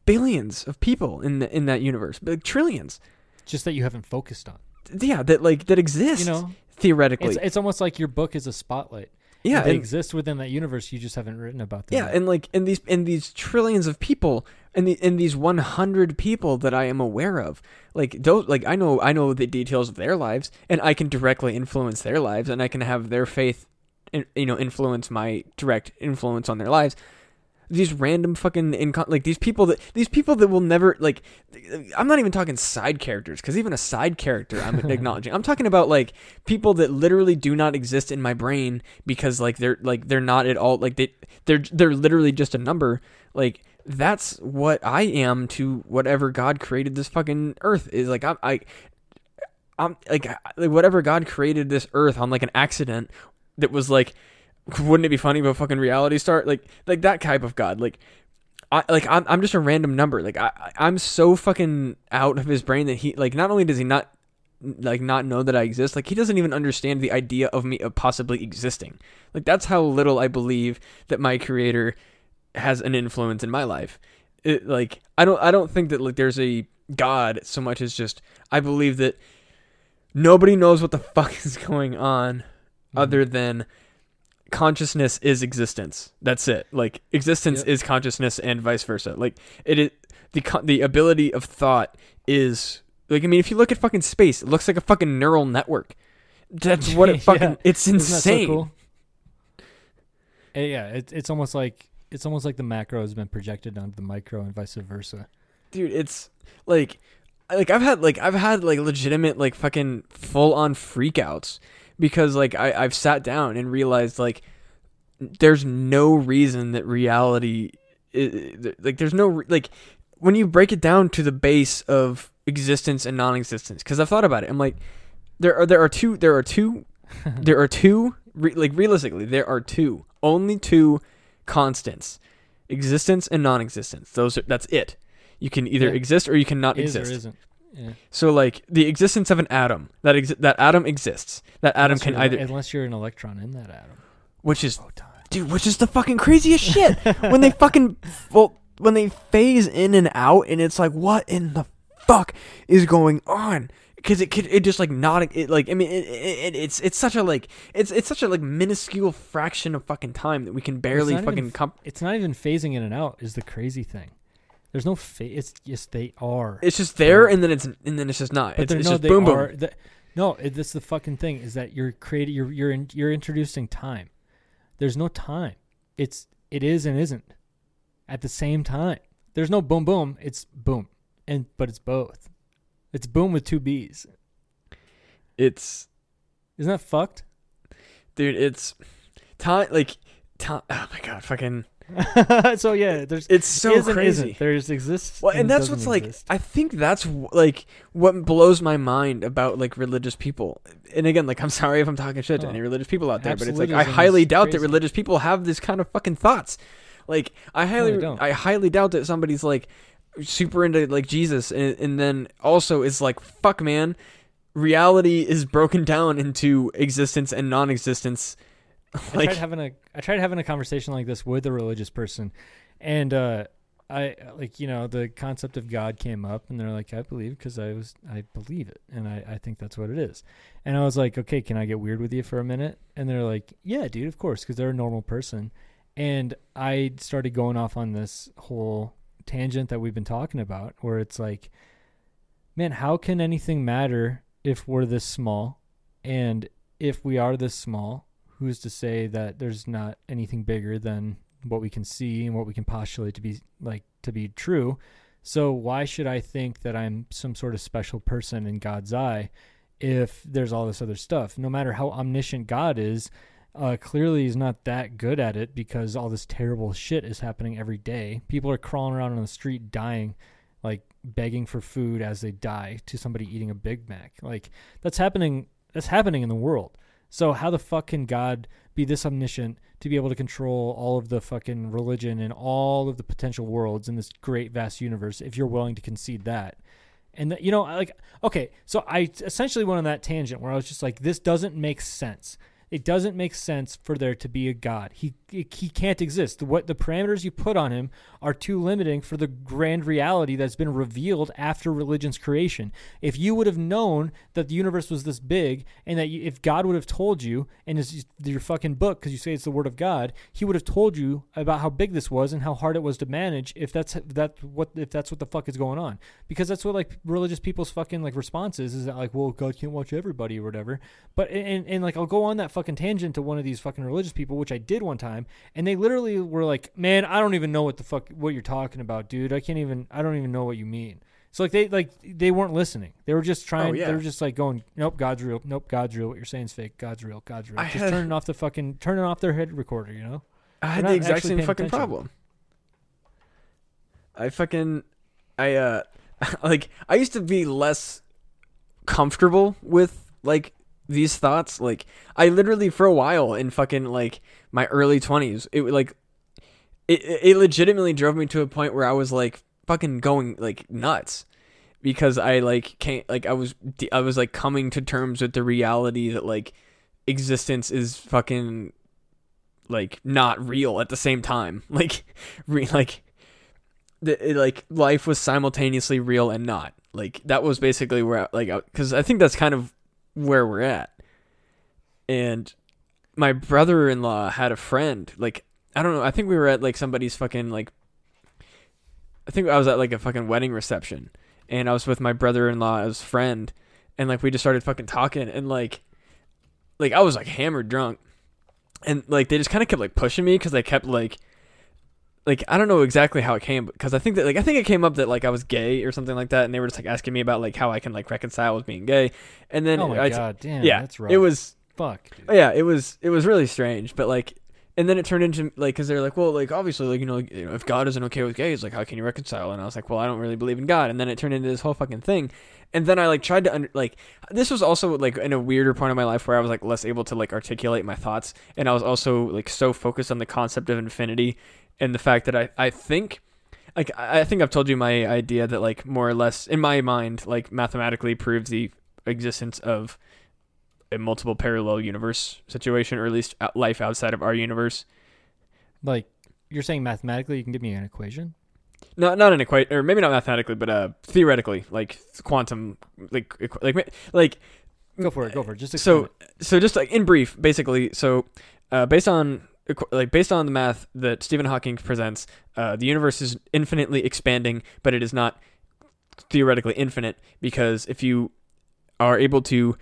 billions of people in the, in that universe like trillions. Just that you haven't focused on. yeah that like that exist You know, theoretically. It's it's almost like your book is a spotlight. Yeah they and- exist within that universe. You just haven't written about them. Yeah, yet. and like in these in these trillions of people, and the in these one hundred people that I am aware of, like those, like I know I know the details of their lives, and I can directly influence their lives, and I can have their faith, in, you know, influence my direct influence on their lives. These random fucking incon- like these people that these people that will never like. I'm not even talking side characters because even a side character I'm acknowledging. I'm talking about like people that literally do not exist in my brain because like they're like they're not at all like they they're they're literally just a number like that's what i am to whatever god created this fucking earth is like i'm i i'm like, I- like whatever god created this earth on like an accident that was like wouldn't it be funny if a fucking reality start like like that type of god like I like I'm I'm just a random number. Like I I- I'm so fucking out of his brain that he like not only does he not like not know that I exist, like he doesn't even understand the idea of me of possibly existing. Like that's how little I believe that my creator has an influence in my life. It, like I don't I don't think that like there's a god so much as just I believe that nobody knows what the fuck is going on Mm-hmm. other than consciousness is existence. That's it. Like existence Yep. is consciousness and vice versa. Like it is the the ability of thought is like I mean if you look at fucking space, it looks like a fucking neural network. That's what it Yeah. fucking it's Isn't so insane. cool? Eh, yeah, it's it's almost like it's almost like the macro has been projected onto the micro and vice versa. dude it's like like i've had like i've had like legitimate like fucking full on freakouts because like I, i've sat down and realized like there's no reason that reality like there's no like when you break it down to the base of existence and non-existence because i've thought about it i'm like there are there are two there are two there are two re- like realistically there are two only two constants existence and non-existence those are that's it you can either Yeah. exist or you cannot Is exist isn't. Yeah. so like the existence of an atom that exi- that atom exists that atom Unless can either unless you're an electron in that atom. which is oh, Photon. dude which is the fucking craziest shit when they fucking well when they phase in and out and it's like what in the fuck is going on because it could it just like not it like i mean it, it, it's it's such a like it's it's such a like minuscule fraction of fucking time that we can barely even fucking f- comp- It's not even phasing in and out. Is the crazy thing. There's no phase. It's just they are. it's just there and then it's and then it's just not but it's, it's no, just boom are. boom The, no, it, that's the fucking thing. Is that you're creating. You're you're in, you're introducing time. There's no time. It's it is and isn't at the same time. There's no boom boom. It's boom, and but it's both. It's boom with two B's. it's Isn't that fucked? dude it's time like time oh my god fucking so yeah, there's it's so is and crazy. There's exists. Well, and that's doesn't what's like. I think that's like what blows my mind about like religious people. And again, like I'm sorry if I'm talking shit to Oh. any religious people out there, but it's like I highly doubt that religious people have this kind of fucking thoughts. Like I highly, don't. I highly doubt that somebody's like super into like Jesus, and, and then also is like, fuck, man, reality is broken down into existence and non-existence. I tried having a I tried having a conversation like this with a religious person, and uh, I like you know the concept of God came up, and they're like, I believe because I was I believe it, and I I think that's what it is, and I was like, okay, can I get weird with you for a minute? And they're like, yeah, dude, of course, because they're a normal person, and I started going off on this whole tangent that we've been talking about, where it's like, man, how can anything matter if we're this small, and if we are this small? Who's to say that there's not anything bigger than what we can see and what we can postulate to be like to be true. So why should i think that i'm some sort of special person in god's eye if there's all this other stuff? No matter how omniscient god is uh, clearly he's not that good at it because all this terrible shit is happening every day. People are crawling around on the street dying like begging for food as they die to somebody eating a big mac. Like that's happening that's happening in the world so how the fuck can God be this omniscient to be able to control all of the fucking religion and all of the potential worlds in this great vast universe if you're willing to concede that? And you know, like okay, so I essentially went on that tangent where I was just like this doesn't make sense. It doesn't make sense for there to be a god. He he can't exist. What the parameters you put on him are too limiting for the grand reality that's been revealed after religion's creation. If you would have known that the universe was this big, and that you, if God would have told you, and it's your fucking book because you say it's the word of God, He would have told you about how big this was and how hard it was to manage. If that's that what if that's what the fuck is going on, because that's what like religious people's fucking like response is is that like well God can't watch everybody or whatever. But and, and like I'll go on that fucking tangent to one of these fucking religious people, which I did one time, and they literally were like, "Man, I don't even know what the fuck what you're talking about, dude. I can't even I don't even know what you mean." So like they like they weren't listening. They were just trying. Oh, yeah. They were just like going, "Nope, God's real. Nope, God's real. What you're saying is fake. God's real. God's real." I just had- turning off the fucking turning off their head recorder. You know. I had the exact same fucking attention. problem. I fucking I uh like I used to be less comfortable with like these thoughts like I literally for a while in fucking like my early 20s it like it it legitimately drove me to a point where I was like fucking going like nuts. Because I like can't like I was I was like coming to terms with the reality that like existence is fucking like not real at the same time. Like re- like the it, like life was simultaneously real and not. Like that was basically where I, like because I think that's kind of where we're at and my brother-in-law had a friend. Like I don't know. I think we were at like somebody's fucking like. I think I was at like a fucking wedding reception, and I was with my brother-in-law's friend, and like we just started fucking talking, and like, like I was like hammered drunk, and like they just kind of kept like pushing me because they kept like. Like I don't know exactly how it came because I think that like I think it came up that like I was gay or something like that and they were just like asking me about like how I can like reconcile with being gay and then oh my I, god, damn. yeah that's rough. it was fuck. Dude. Oh, yeah, it was it was really strange, but like, and then it turned into like, because they're like, well, like obviously, like you know, like, you know, if God isn't okay with gays, like how can you reconcile? And I was like, well, I don't really believe in God, and then it turned into this whole fucking thing, and then I like tried to under like this was also like in a weirder point of my life where I was like less able to like articulate my thoughts, and I was also like so focused on the concept of infinity and the fact that I I think. Like I think I've told you my idea that like more or less in my mind like mathematically proves the existence of a multiple parallel universe situation, or at least life outside of our universe. Like you're saying mathematically, you can give me an equation. Not not an equate, or maybe not mathematically, but uh, theoretically, like quantum, like equ- like like Go for it. Go for it. Just so it. so just like in brief, basically, so uh, based on like based on the math that Stephen Hawking presents, uh, the universe is infinitely expanding, but it is not theoretically infinite because if you are able to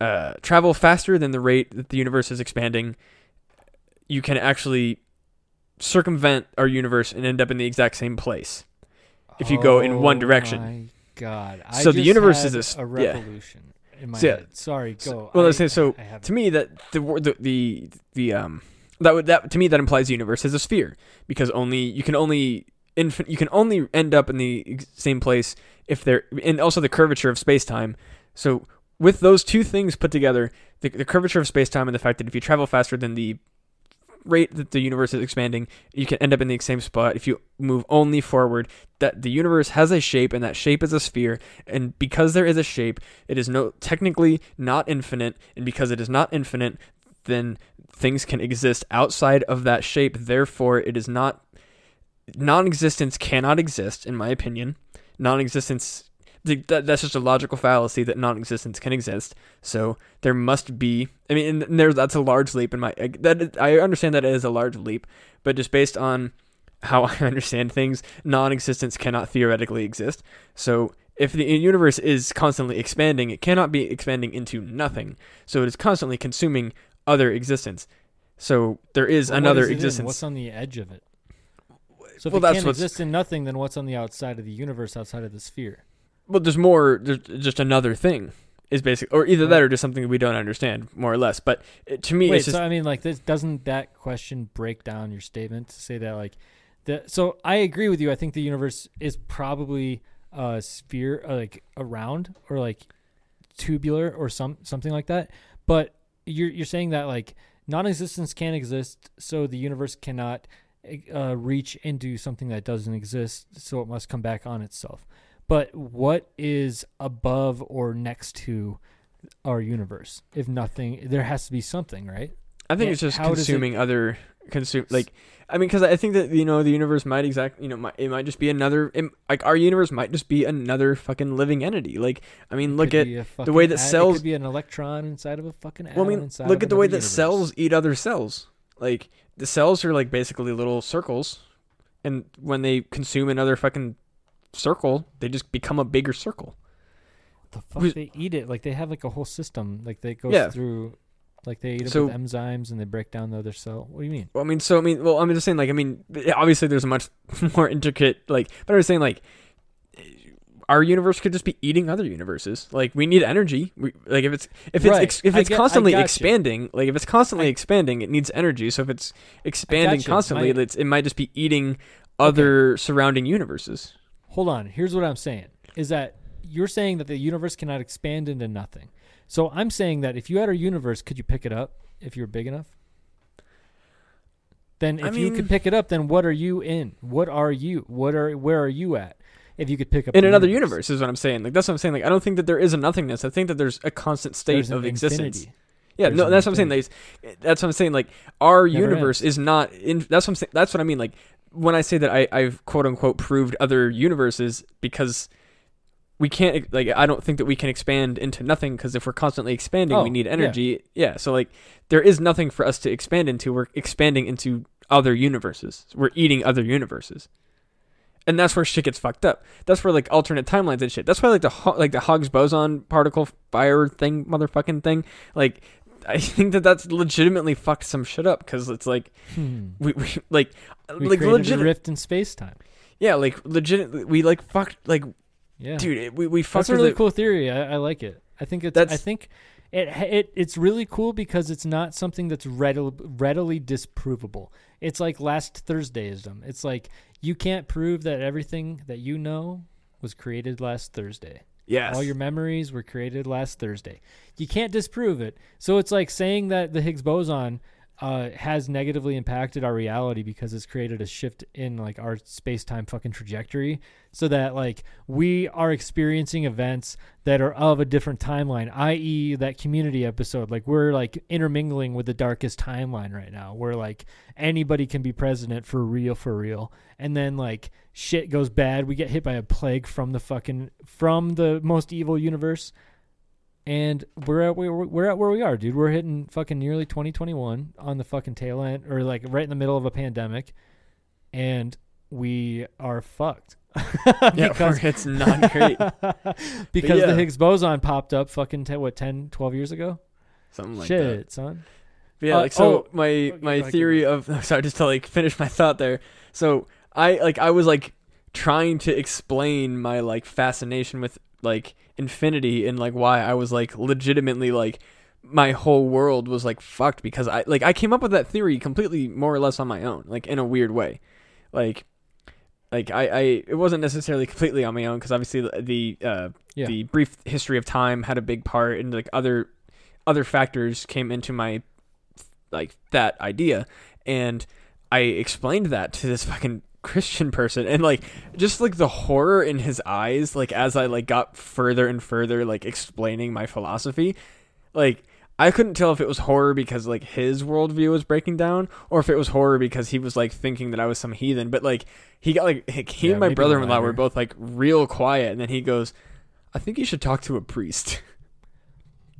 uh, travel faster than the rate that the universe is expanding, you can actually circumvent our universe and end up in the exact same place. if you go in one direction. My God. I So the universe is a, yeah. revolution in my So, yeah. head. Sorry. So- Go. well, I- let's say so. I to me that the the the, the um that would that to me that implies the universe is a sphere because only you can only infin- you can only end up in the same place if there and also the curvature of space time. So with those two things put together, the, the curvature of space time and the fact that if you travel faster than the rate that the universe is expanding, you can end up in the same spot if you move only forward. That the universe has a shape and that shape is a sphere, and because there is a shape, it is no technically not infinite, and because it is not infinite, then things can exist outside of that shape. Therefore, it is not non-existence cannot exist in my opinion. Non-existence that's just a logical fallacy that non-existence can exist. So there must be. I mean, and there that's a large leap in my that I understand that it is a large leap, but just based on how I understand things, non-existence cannot theoretically exist. So if the universe is constantly expanding, it cannot be expanding into nothing. So it is constantly consuming other existence. So there is Well, another is existence. What's on the edge of it? So if Well, it that's can't exist in nothing, then what's on the outside of the universe, outside of the sphere? well, there's more. There's just another thing. Is basic, or either that, or just something we don't understand, more or less. But it, to me, Wait, it's just so I mean, like, this doesn't that question break down your statement to say that, like, the so I agree with you. I think the universe is probably a sphere, uh, like around or like tubular or some something like that. But you're you're saying that like non-existence can't exist, so the universe cannot uh, reach into something that doesn't exist, so it must come back on itself. But what is above or next to our universe? If nothing, there has to be something, right? I think Yeah, it's just does it- consuming other consume like I mean because I think that you know the universe might exact you know might, it might just be another it, like our universe might just be another fucking living entity like I mean look at the way that at- it cells- could be an electron inside of a fucking atom. well I mean inside look at the way that universe. cells eat other cells like the cells are like basically little circles and when they consume another fucking circle they just become a bigger circle the fuck who's- they eat it like they have like a whole system like they go Yeah. through like they eat So- with enzymes and they break down the other cell. What do you mean? Well, I mean, so I mean, well, I'm just saying, like, I mean, obviously, there's a much more intricate, like, but I was saying, like, our universe could just be eating other universes. Like, we need energy. We, like, if it's if it's Right. ex- if it's get- constantly you. expanding, like, if it's constantly I- expanding, it needs energy. So if it's expanding constantly, My- it's, it might just be eating other surrounding universes. Hold on. Here's what I'm saying: is that you're saying that the universe cannot expand into nothing. So I'm saying that if you had a universe, could you pick it up if you're big enough? Then I if you mean- could pick it up, then what are you in? What are you? What are where are you at? If you could pick up In the another universe is what I'm saying. Like that's what I'm saying. Like I don't think that there is a nothingness. I think that there's a constant state There's an of existence. infinity. Yeah, There's no, an that's what I'm saying. Like, that's what I'm saying. Like, our Never universe is not in. That's what I'm saying. That's what I mean. Like, when I say that I, I've quote unquote proved other universes because we can't like I don't think that we can expand into nothing because if we're constantly expanding, Oh, we need energy. Yeah. so like there is nothing for us to expand into. We're expanding into other universes. We're eating other universes. And that's where shit gets fucked up. That's where like alternate timelines and shit. That's why like the like the Higgs boson particle fire thing, motherfucking thing. Like, I think that that's legitimately fucked some shit up because it's like Hmm. we, we like We like legit. a rift in space time. Yeah, like legit. We like fucked like Yeah, dude. It, we we fucked that's a really cool theory. I, I like it. I think it's. I think it it it's really cool because it's not something that's readily readily disprovable. It's like last Thursdayism. It's like you can't prove that everything that you know was created last Thursday. Yes. All your memories were created last Thursday. You can't disprove it. So it's like saying that the Higgs boson uh, has negatively impacted our reality because it's created a shift in like our space-time fucking trajectory so that like we are experiencing events that are of a different timeline i.e. that community episode. Like we're like intermingling with the darkest timeline right now where like anybody can be president for real for real. And then like shit goes bad. We get hit by a plague from the fucking from the most evil universe and we're at where we're at where we are, dude. We're hitting fucking nearly 2021 on the fucking tail end, or like right in the middle of a pandemic, and we are fucked. yeah, because it's not great. because yeah. the Higgs boson popped up fucking te- what 10, 12 years ago. Something like Shit, that. son. But yeah, Uh, like so oh, my my theory of sorry, just to like finish my thought there. So I like I was like trying to explain my like fascination with like infinity and like why I was like legitimately like my whole world was like fucked because I like I came up with that theory completely more or less on my own, like in a weird way. Like like I, I it wasn't necessarily completely on my own because obviously the, uh Yeah. the brief history of time had a big part and like other other factors came into my like that idea and I explained that to this fucking Christian person and like just like the horror in his eyes like as I like got further and further like explaining my philosophy like I couldn't tell if it was horror because like his worldview was breaking down or if it was horror because he was like thinking that I was some heathen but like he got like he Yeah, and my brother-in-law were both like real quiet and then he goes I think you should talk to a priest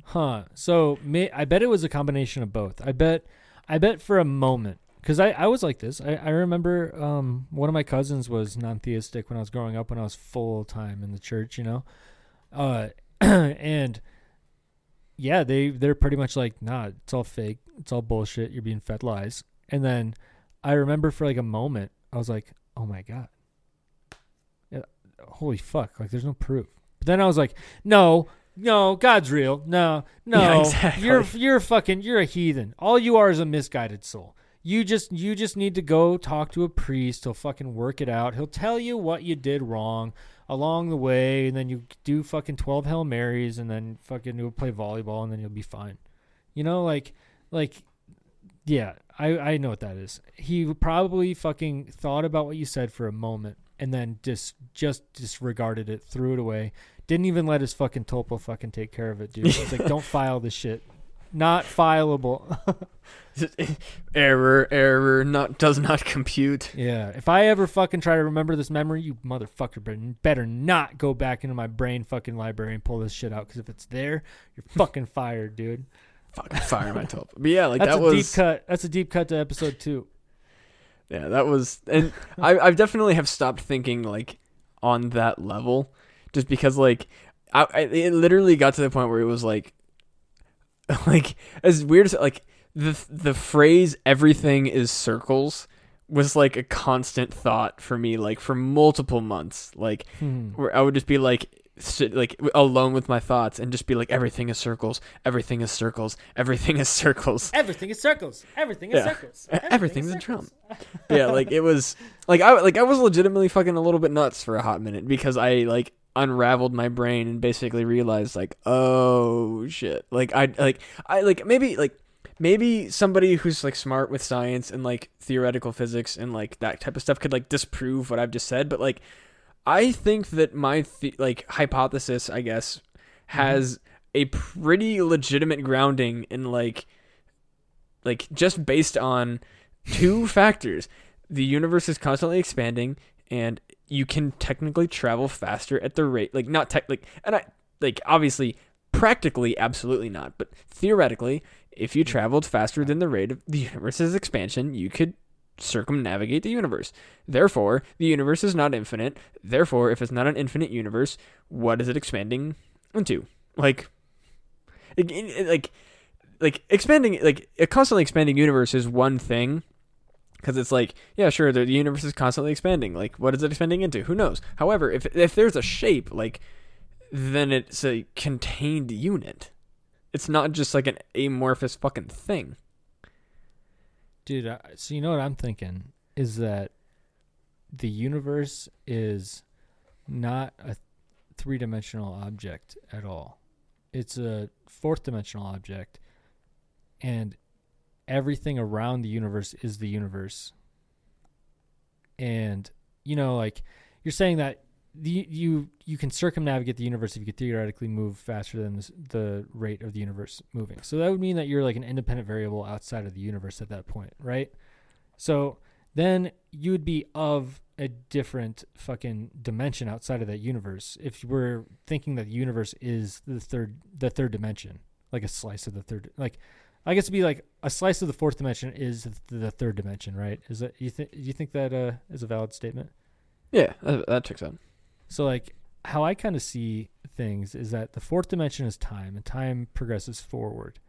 Huh. So may, I bet it was a combination of both. I bet I bet for a moment because I, I was like this. I, I remember um, one of my cousins was non-theistic when I was growing up when I was full time in the church, you know, uh, and yeah, they they're pretty much like, nah, it's all fake, it's all bullshit. You're being fed lies. And then I remember for like a moment, I was like, oh my god, yeah, holy fuck, like there's no proof. But then I was like, no, no, God's real. No, no, Yeah, exactly. you're you're fucking you're a heathen. All you are is a misguided soul. You just you just need to go talk to a priest. He'll fucking work it out. He'll tell you what you did wrong along the way, and then you do fucking twelve hail marys, and then fucking you'll play volleyball, and then you'll be fine. You know, like like yeah, I I know what that is. He probably fucking thought about what you said for a moment, and then just just disregarded it, threw it away. Didn't even let his fucking topo fucking take care of it, dude. He's like, don't file this shit. Not fileable. error error not does not compute yeah. If I ever fucking try to remember this memory, you motherfucker better, better not go back into my brain fucking library and pull this shit out. Because if it's there, you're fucking fired, dude. fucking fire my top but yeah like That's that a was deep cut. That's a deep cut to episode two. Yeah, that was, and I I definitely have stopped thinking like on that level, just because like I, I it literally got to the point where it was like, like as weird as like the the phrase "everything is circles" was like a constant thought for me like for multiple months like Hmm. where I would just be like sit, like alone with my thoughts and just be like everything is circles everything is circles everything is circles Everything is circles. Everything is Yeah. circles. E- everything's a drum. yeah, like it was like I like I was legitimately fucking a little bit nuts for a hot minute because I like unraveled my brain and basically realized like oh shit. Like I like I like maybe like maybe somebody who's like smart with science and like theoretical physics and like that type of stuff could like disprove what I've just said but like I think that my the- like hypothesis I guess mm-hmm. has a pretty legitimate grounding in like like just based on two factors. The universe is constantly expanding and you can technically travel faster at the rate like not tech like and I like obviously practically absolutely not, but theoretically, if you traveled faster than the rate of the universe's expansion, you could circumnavigate the universe. Therefore, the universe is not infinite. Therefore, if it's not an infinite universe, what is it expanding into? Like it- like like expanding like a constantly expanding universe is one thing because it's like yeah sure the, universe is constantly expanding. Like what is it expanding into? Who knows? However if if there's a shape like then it's a contained unit. It's not just like an amorphous fucking thing. Dude, I, so you know what I'm thinking? Is that the universe is not a three dimensional object at all. It's a fourth dimensional object, and everything around the universe is the universe. And you know, like you're saying that the you you can circumnavigate the universe if you could theoretically move faster than this, the rate of the universe moving. So that would mean that you're like an independent variable outside of the universe at that point, right? So then you would be of a different fucking dimension outside of that universe if you were thinking that the universe is the third the third dimension, like a slice of the third like I guess it'd be like a slice of the fourth dimension is the third dimension, right? Is that you think you think that uh, is a valid statement? yeah that, that checks out So like how I kind of see things is that the fourth dimension is time and time progresses forward.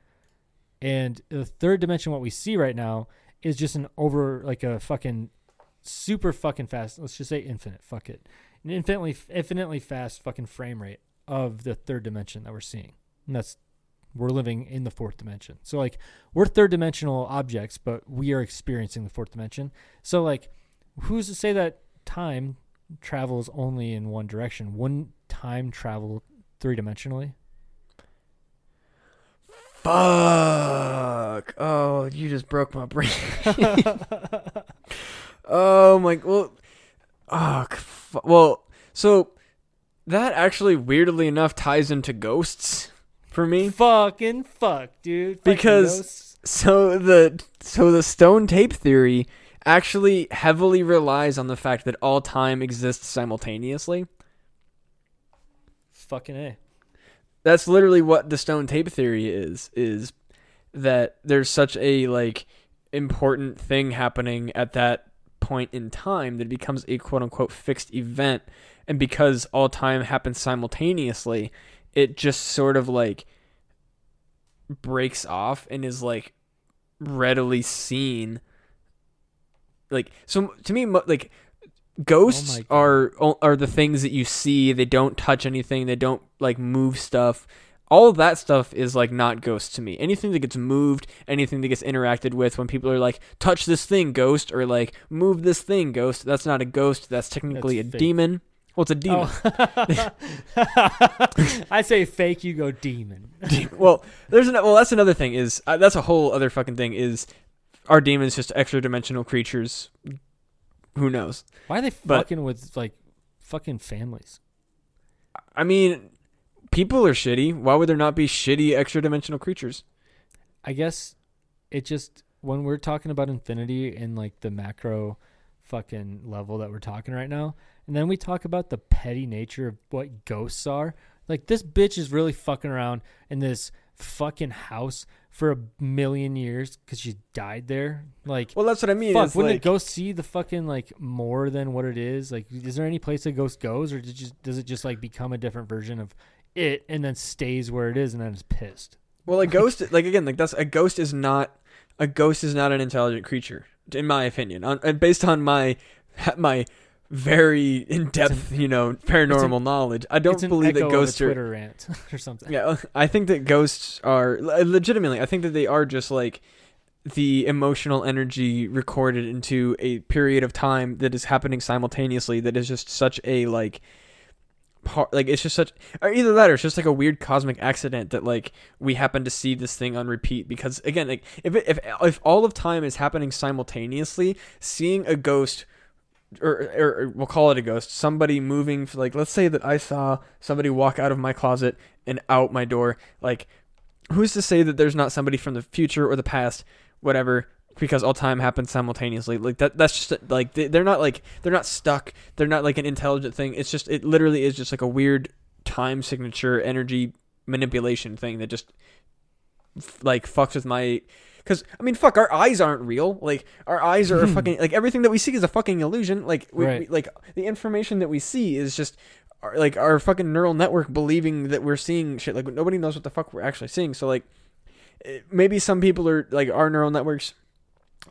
And the third dimension what we see right now is just an over like a fucking super fucking fast, let's just say infinite, fuck it. An infinitely infinitely fast fucking frame rate of the third dimension that we're seeing. And that's we're living in the fourth dimension. So like we're third dimensional objects, but we are experiencing the fourth dimension. So like who's to say that time travels only in one direction. Wouldn't time travel three dimensionally? fuck oh you just broke my brain oh my well oh well so that actually weirdly enough ties into ghosts for me Fucking fuck, dude. Fucking Because- so the so the stone tape theory actually heavily relies on the fact that all time exists simultaneously fucking a. that's literally what the stone tape theory is is that there's such a like important thing happening at that point in time that it becomes a quote unquote fixed event and because all time happens simultaneously it just sort of like breaks off and is like readily seen. Like so to me like ghosts Oh are are the things that you see. They don't touch anything. They don't like move stuff. All of that stuff is like not ghosts to me. Anything that gets moved anything that gets interacted with when people are like touch this thing ghost or like move this thing ghost that's not a ghost. That's technically That's a fake. demon well it's a demon Oh. I say fake, you go demon. well, there's an, well that's another thing is uh, that's a whole other fucking thing is are demons just extra dimensional creatures? Who knows? Why are they But- fucking with like fucking families? I mean, people are shitty. Why would there not be shitty extra dimensional creatures? I guess it just when we're talking about infinity and like the macro fucking level that we're talking right now, and then we talk about the petty nature of what ghosts are. Like this bitch is really fucking around in this fucking house for a million years because she died there. Like, Well, that's what I mean. fuck, wouldn't like, a ghost see the fucking like more than what it is? Like, is there any place a ghost goes, or does it just does it just like become a different version of it and then stays where it is and then is pissed? well, a ghost, like again, like that's a ghost is not a ghost is not an intelligent creature, in my opinion. On and based on my my very in depth, you know, paranormal knowledge, I don't an believe that echo of a ghosts are Twitter rant or something. Yeah, uh, I think that ghosts are legitimately. I think that they are just like the emotional energy recorded into a period of time that is happening simultaneously. That is just such a like part. Like it's just such, or either that or it's just like a weird cosmic accident that like we happen to see this thing on repeat. Because again, like if it, if if all of time is happening simultaneously, seeing a ghost or, or, we'll call it a ghost somebody moving like let's say that i saw somebody walk out of my closet and out my door like who's to say that there's not somebody from the future or the past whatever because all time happens simultaneously. Like that that's just like they, they're not like they're not stuck. They're not like an intelligent thing. It's just it literally is just like a weird time signature energy manipulation thing that just like fucks with my because I mean, fuck, our eyes aren't real. Like our eyes are fucking like everything that we see is a fucking illusion. Like we, Right. we- like the information that we see is just our, like our fucking neural network believing that we're seeing shit. Like nobody knows what the fuck we're actually seeing. So like eh, maybe some people are like our neural networks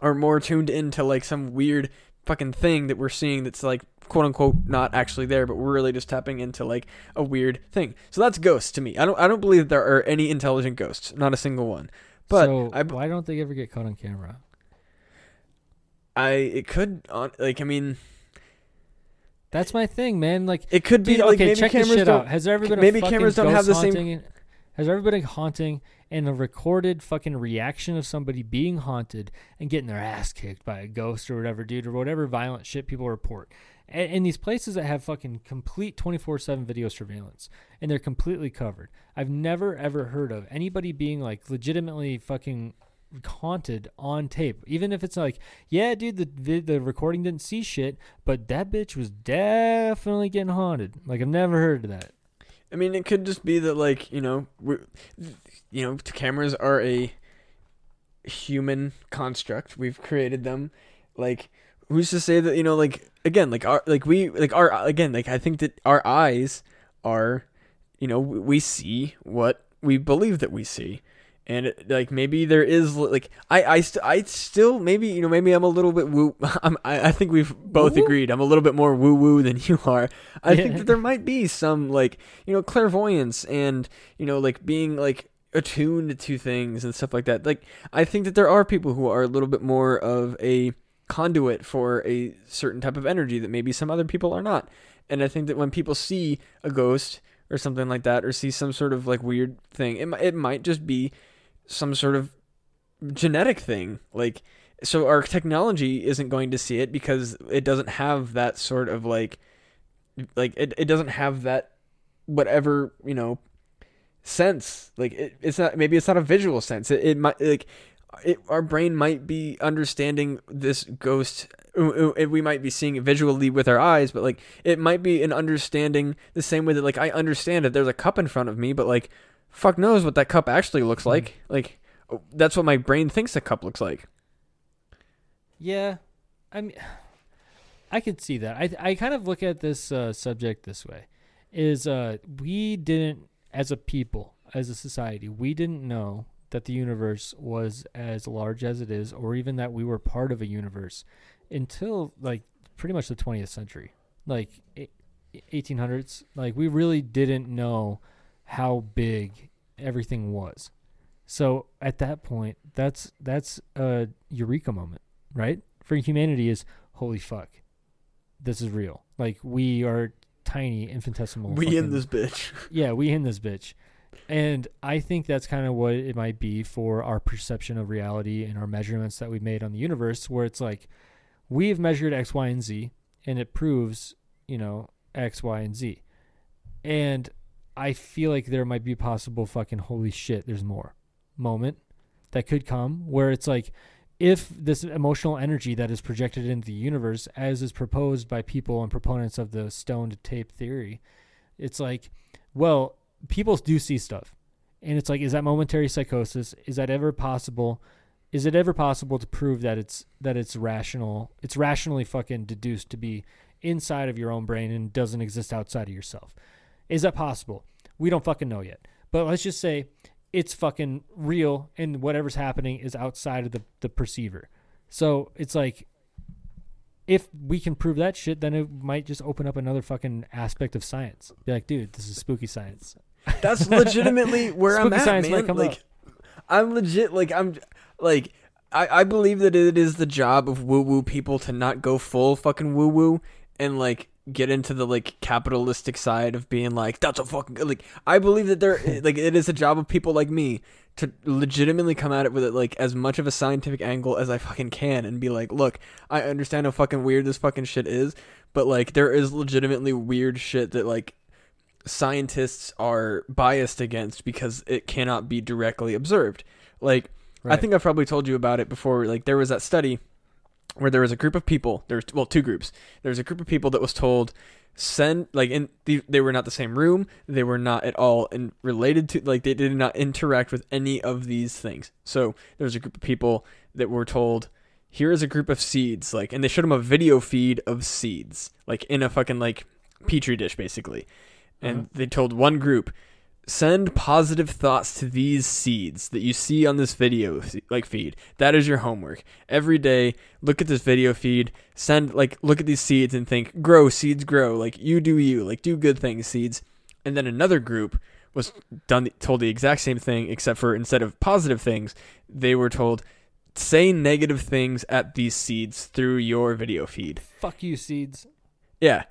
are more tuned into like some weird fucking thing that we're seeing that's like quote unquote not actually there, but we're really just tapping into like a weird thing. So that's ghosts to me. I don't I don't believe that there are any intelligent ghosts, not a single one. But so I, why don't they ever get caught on camera? I it could on like I mean That's my thing, man. Like, it could be dude, like okay, maybe check this cameras shit don't out. Has there ever been a maybe fucking cameras don't have the same-? Has there ever been a haunting and a recorded fucking reaction of somebody being haunted and getting their ass kicked by a ghost or whatever, dude, or whatever violent shit people report? And in these places that have fucking complete 24 7 video surveillance and they're completely covered, I've never ever heard of anybody being like legitimately fucking haunted on tape. Even if it's like, yeah, dude, the the, the recording didn't see shit, but that bitch was definitely getting haunted. Like I've never heard of that. I mean, it could just be that, like, you know, we you know, cameras are a human construct. We've created them. Like, who's to say that, you know, like, again, like, our, like, we, like, our, again, like, I think that our eyes are, you know, we see what we believe that we see. And it, like maybe there is like I I, st- I still maybe you know maybe I'm a little bit woo I'm, I I think we've both Woo-woo? agreed I'm a little bit more woo woo than you are I Yeah. think that there might be some like you know clairvoyance and you know like being like attuned to things and stuff like that like I think that there are people who are a little bit more of a conduit for a certain type of energy that maybe some other people are not. And I think that when people see a ghost or something like that or see some sort of like weird thing it, it might just be some sort of genetic thing. Like so our technology isn't going to see it because it doesn't have that sort of like like it, it doesn't have that whatever you know sense. Like it, it's not maybe it's not a visual sense. It, it might like it, our brain might be understanding this ghost uh, uh, we might be seeing it visually with our eyes but like it might be an understanding the same way that like i understand that there's a cup in front of me but like fuck knows what that cup actually looks like. Like that's what my brain thinks a cup looks like. Yeah, I mean, I could see that. I I kind of look at this uh, subject this way: is uh, we didn't, as a people, as a society, we didn't know that the universe was as large as it is, or even that we were part of a universe, until like pretty much the 20th century, like 1800s. Like we really didn't know how big everything was. So at that point, that's that's a eureka moment right? For humanity is holy fuck. This is real. Like we are tiny, infinitesimal. we in this bitch Yeah, we in this bitch. And I think that's kind of what it might be for our perception of reality and our measurements that we've made on the universe, where it's like we've measured X, Y, and Z, and it proves, you know, X, Y, and Z. And I feel like there might be possible fucking holy shit, there's more moment that could come where it's like if this emotional energy that is projected into the universe, as is proposed by people and proponents of the stone tape theory, it's like, well, people do see stuff. And it's like, is that momentary psychosis? Is that ever possible? Is it ever possible to prove that it's that it's rational? It's rationally fucking deduced to be inside of your own brain and doesn't exist outside of yourself. Is that possible? We don't fucking know yet. But let's just say it's fucking real and whatever's happening is outside of the, the perceiver. So it's like if we can prove that shit, then it might just open up another fucking aspect of science. Be like, dude, this is spooky science. That's legitimately where I'm at, man. Like, up. I'm legit. Like, I'm like, I I believe that it is the job of woo woo people to not go full fucking woo woo and like get into the like capitalistic side of being like that's a fucking like. I believe that there like it is a job of people like me to legitimately come at it with it like as much of a scientific angle as I fucking can and be like, look, I understand how fucking weird this fucking shit is, but like there is legitimately weird shit that like scientists are biased against because it cannot be directly observed. Like I think I've probably told you about it before. Like there was that study where there was a group of people. There's well, two groups. There was a group of people that was told send like in the, they were not the same room. They were not at all and related to like they did not interact with any of these things. So there was a group of people that were told here is a group of seeds like and they showed them a video feed of seeds like in a fucking like petri dish basically and Uh-huh. they told one group send positive thoughts to these seeds that you see on this video like feed. That is your homework. Every day look at this video feed. Send like look at these seeds and think grow seeds grow. Like you do you. Like do good things seeds and then another group was done told the exact same thing except for instead of positive things they were told say negative things at these seeds through your video feed. Fuck you, seeds. yeah.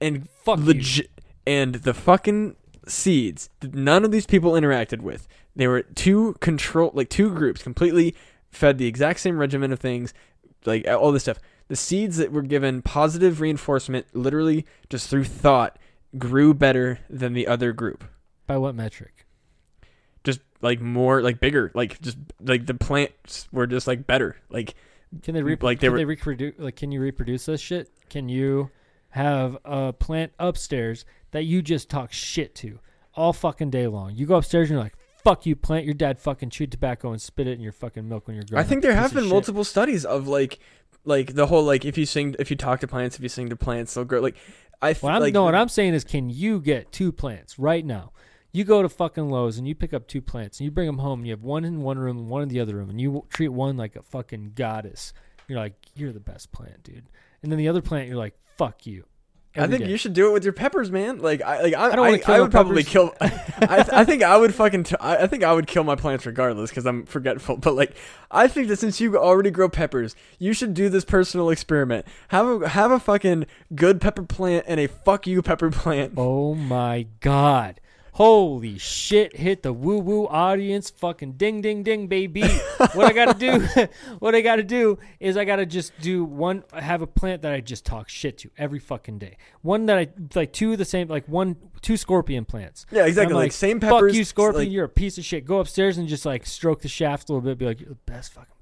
And Fuck you. And the fucking seeds that none of these people interacted with they were two control like two groups completely fed the exact same regimen of things like all this stuff the seeds that were given positive reinforcement literally just through thought grew better than the other group By what metric? just like more like bigger like just like the plants were just like better like Can they reproduce? Like, they can were- they reproduce? Like, can you reproduce this shit? Can you have a plant upstairs that you just talk shit to all fucking day long? You go upstairs and you're like, "Fuck you, plant! Your dad fucking chewed tobacco and spit it in your fucking milk when you're growing I think up, there have been shit." multiple studies of like like the whole like if you sing if you talk to plants if you sing to plants they'll grow like I f- What I'm, like no, what I'm saying is, can you get two plants right now? You go to fucking Lowe's and you pick up two plants and you bring them home. And you have one in one room and one in the other room, and you treat one like a fucking goddess. You're like, you're the best plant, dude. And then the other plant, you're like, fuck you. I think day. you should do it with your peppers, man. Like I, like I, I don't I, I would probably kill. I, I think I would fucking. T- I I think I would kill my plants regardless because I'm forgetful. But like, I think that since you already grow peppers, you should do this personal experiment. Have a have a fucking good pepper plant and a fuck you pepper plant. Oh my god. Holy shit, hit the woo woo audience. Fucking ding ding ding, baby. what I gotta do, what I gotta do is I gotta just do one, I have a plant that I just talk shit to every fucking day. One that I, like two of the same, like one, two scorpion plants. Yeah, exactly. Like, like, same Fuck you, scorpion. Like, you're a piece of shit. Go upstairs and just like stroke the shaft a little bit. Be like, you're the best fucking pepper plant, baby.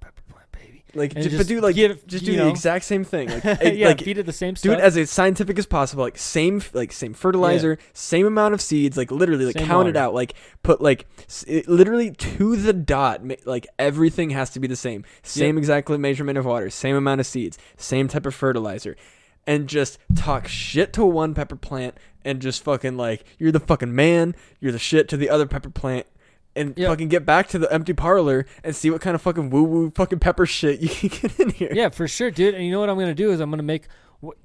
Like and just, but do like give- just do the know. exact same thing. Like, yeah, like feed it the same do stuff. it as scientific as possible like same like same fertilizer same amount of seeds like literally like Same count it out like put like it, literally to the dot like everything has to be the same same exactly measurement of water same amount of seeds same type of fertilizer and just talk shit to one pepper plant and just fucking like you're the fucking man you're the shit to the other pepper plant and Yep. fucking get back to the empty parlor and see what kind of fucking woo woo fucking pepper shit you can get in here. Yeah, for sure, dude. And you know what I'm gonna do is I'm gonna make,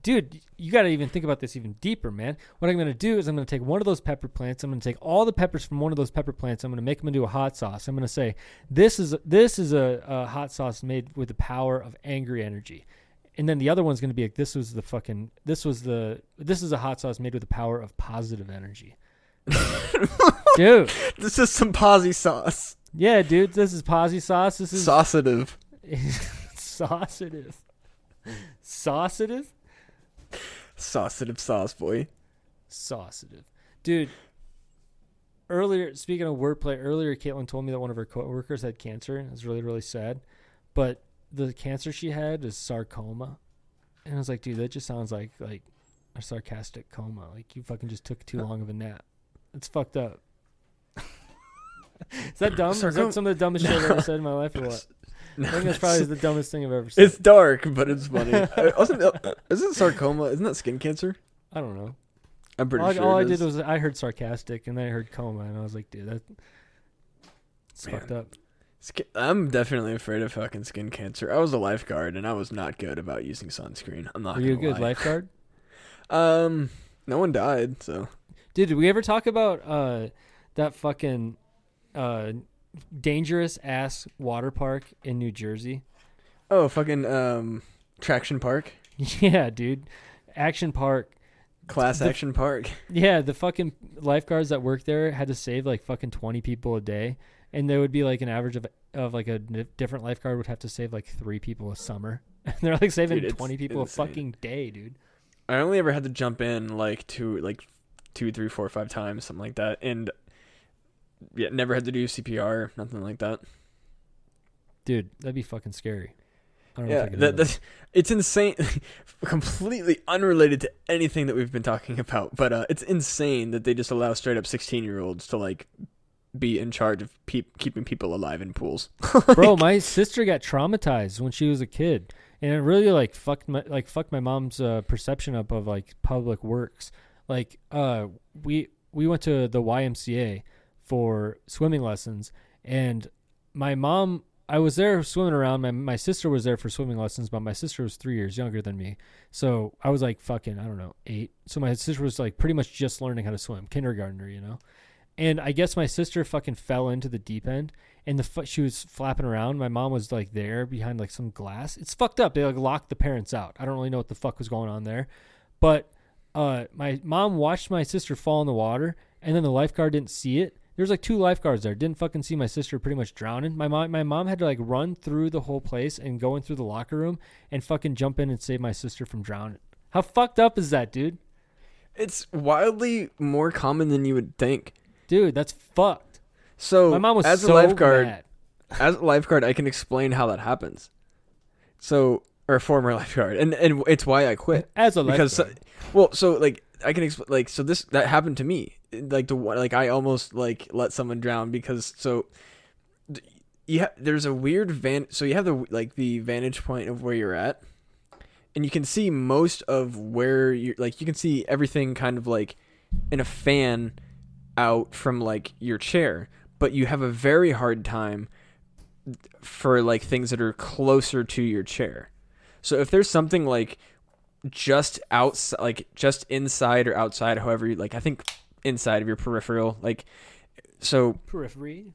dude. You gotta even think about this even deeper, man. What I'm gonna do is I'm gonna take one of those pepper plants. I'm gonna take all the peppers from one of those pepper plants. I'm gonna make them into a hot sauce. I'm gonna say this is this is a, a hot sauce made with the power of angry energy. And then the other one's gonna be like this was the fucking this was the this is a hot sauce made with the power of positive energy. dude, This is some posy sauce. yeah, dude. This is posy sauce. This is Sausative. sausative. Sausative? Sausative sauce, boy. Sausative. Dude, earlier, speaking of wordplay, earlier Caitlin told me that one of her coworkers had cancer. It was really, really sad. But the cancer she had is sarcoma. And I was like, dude, that just sounds like like a sarcastic coma. Like you fucking just took too long of a nap. It's fucked up. is that dumb? is that some of the dumbest shit I've ever said in my life or what? No, I think that's probably the dumbest thing I've ever said. it's dark, but it's funny. Uh, wasn't uh, isn't sarcoma? Isn't that skin cancer? I don't know. I'm pretty all I, sure. all it I did was I heard sarcastic and then I heard coma and I was like, dude, that's fucked up. Skin- I'm definitely afraid of fucking skin cancer. I was a lifeguard and I was not good about using sunscreen. I'm not. Were you a good lie. lifeguard? Um, no one died, so Dude, did we ever talk about uh that fucking uh dangerous ass water park in New Jersey? oh fucking um, traction park, Yeah, dude. Action Park. class The- action park. Yeah, the fucking lifeguards that work there had to save like fucking 20 people a day and there would be like an average of of like a n- different lifeguard would have to save like 3 people a summer. And they're like saving Dude, 20 people insane. a fucking day, dude. I only ever had to jump in like two, like two, three, four, five times, something like that, and yeah, never had to do CPR, nothing like that. dude, that'd be fucking scary. I don't know Yeah, if I could that, that's it's insane. completely unrelated to anything that we've been talking about, but uh, it's insane that they just allow straight up sixteen year olds to like be in charge of peop keeping people alive in pools. it. Bro, my sister got traumatized when she was a kid, and it really like fucked my like fucked my mom's uh, perception up of like public works. Like, uh, we we went to the YMCA for swimming lessons, and my mom. I was there swimming around. My my sister was there for swimming lessons, but my sister was three years younger than me. So I was like fucking I don't know eight. So my sister was like pretty much just learning how to swim, kindergartner, you know. And I guess my sister fucking fell into the deep end, and the she was flapping around. My mom was like there behind like some glass. It's fucked up. They like locked the parents out. I don't really know what the fuck was going on there, but uh, my mom watched my sister fall in the water, and then the lifeguard didn't see it. There's like two lifeguards there. Didn't fucking see my sister pretty much drowning. My mom, my mom had to like run through the whole place and go in through the locker room and fucking jump in and save my sister from drowning. How fucked up is that, dude? It's wildly more common than you would think. Dude, that's fucked. So My mom was as so a lifeguard, mad. as a lifeguard, I can explain how that happens. So, or a former lifeguard, and and it's why I quit. As a because lifeguard. well so like i can explain like so this that happened to me like the one like i almost like let someone drown because so you ha- there's a weird van so you have the like the vantage point of where you're at and you can see most of where you're like you can see everything kind of like in a fan out from like your chair but you have a very hard time for like things that are closer to your chair so if there's something like just outside, like just inside or outside, however, you, like I think inside of your peripheral, like so periphery.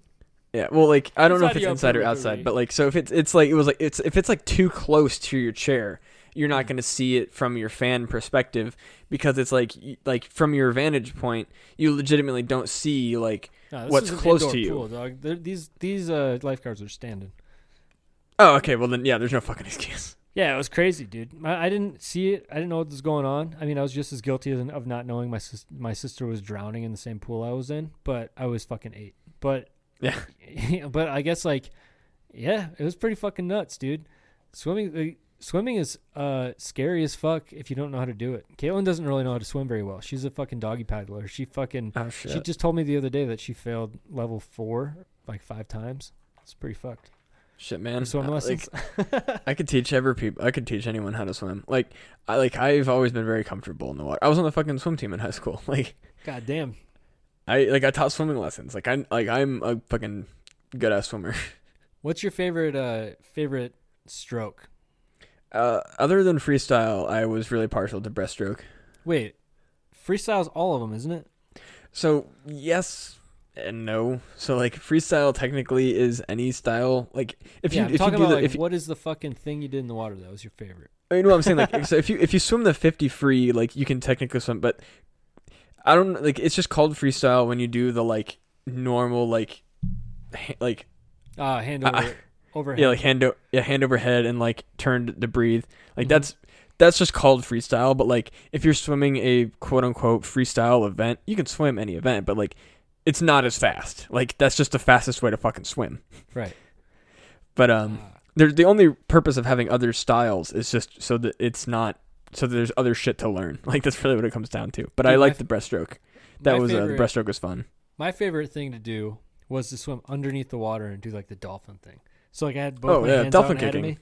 yeah. Well, like I don't know if it's inside or outside, but like so if it's it's like it was like it's if it's like too close to your chair, you're not going to see it from your fan perspective because it's like like from your vantage point, you legitimately don't see like No, What's close to you? Pool, dog. These these uh, lifeguards are standing. oh okay, well then yeah, there's no fucking excuse. Yeah, it was crazy, dude. I, I didn't see it. I didn't know what was going on. I mean, I was just as guilty as, of not knowing my sis- my sister was drowning in the same pool I was in, but I was fucking eight. But Yeah. but I guess like, yeah, it was pretty fucking nuts, dude. Swimming, uh, swimming is uh scary as fuck if you don't know how to do it. Caitlin doesn't really know how to swim very well. She's a fucking doggy paddler. She fucking Oh she just told me the other day that she failed level four like five times. It's pretty fucked. Shit, man. Swim Uh, lessons. Like, I could teach ever people. I could teach anyone how to swim. Like I like I've always been very comfortable in the water. I was on the fucking swim team in high school. Like God damn. I like I taught swimming lessons. Like I like I'm a fucking good ass swimmer. What's your favorite uh favorite stroke? Uh, other than freestyle, I was really partial to breaststroke. Wait, freestyle's all of them, isn't it? So yes and no. So like freestyle technically is any style. Like if yeah, you I'm if you do about the like if you, what is the fucking thing you did in the water that was your favorite? you know what I'm saying like so if you if you swim the 50 free like you can technically swim, but I don't like it's just called freestyle when you do the like normal like ha- like Uh hand Uh, over overhead. yeah like hand o- yeah hand over head and like turned to breathe like Mhm. that's that's just called freestyle but like if you're swimming a quote unquote freestyle event you can swim any event but like it's not as fast like that's just the fastest way to fucking swim right. but um Ah, there's the only purpose of having other styles is just so that it's not so that there's other shit to learn like that's really what it comes down to but i Dude, my like the breaststroke that my was uh, the favorite- breaststroke was fun my favorite thing to do was to swim underneath the water and do like the dolphin thing. So like I had both Oh, my yeah, hands dolphin out ahead of kicking.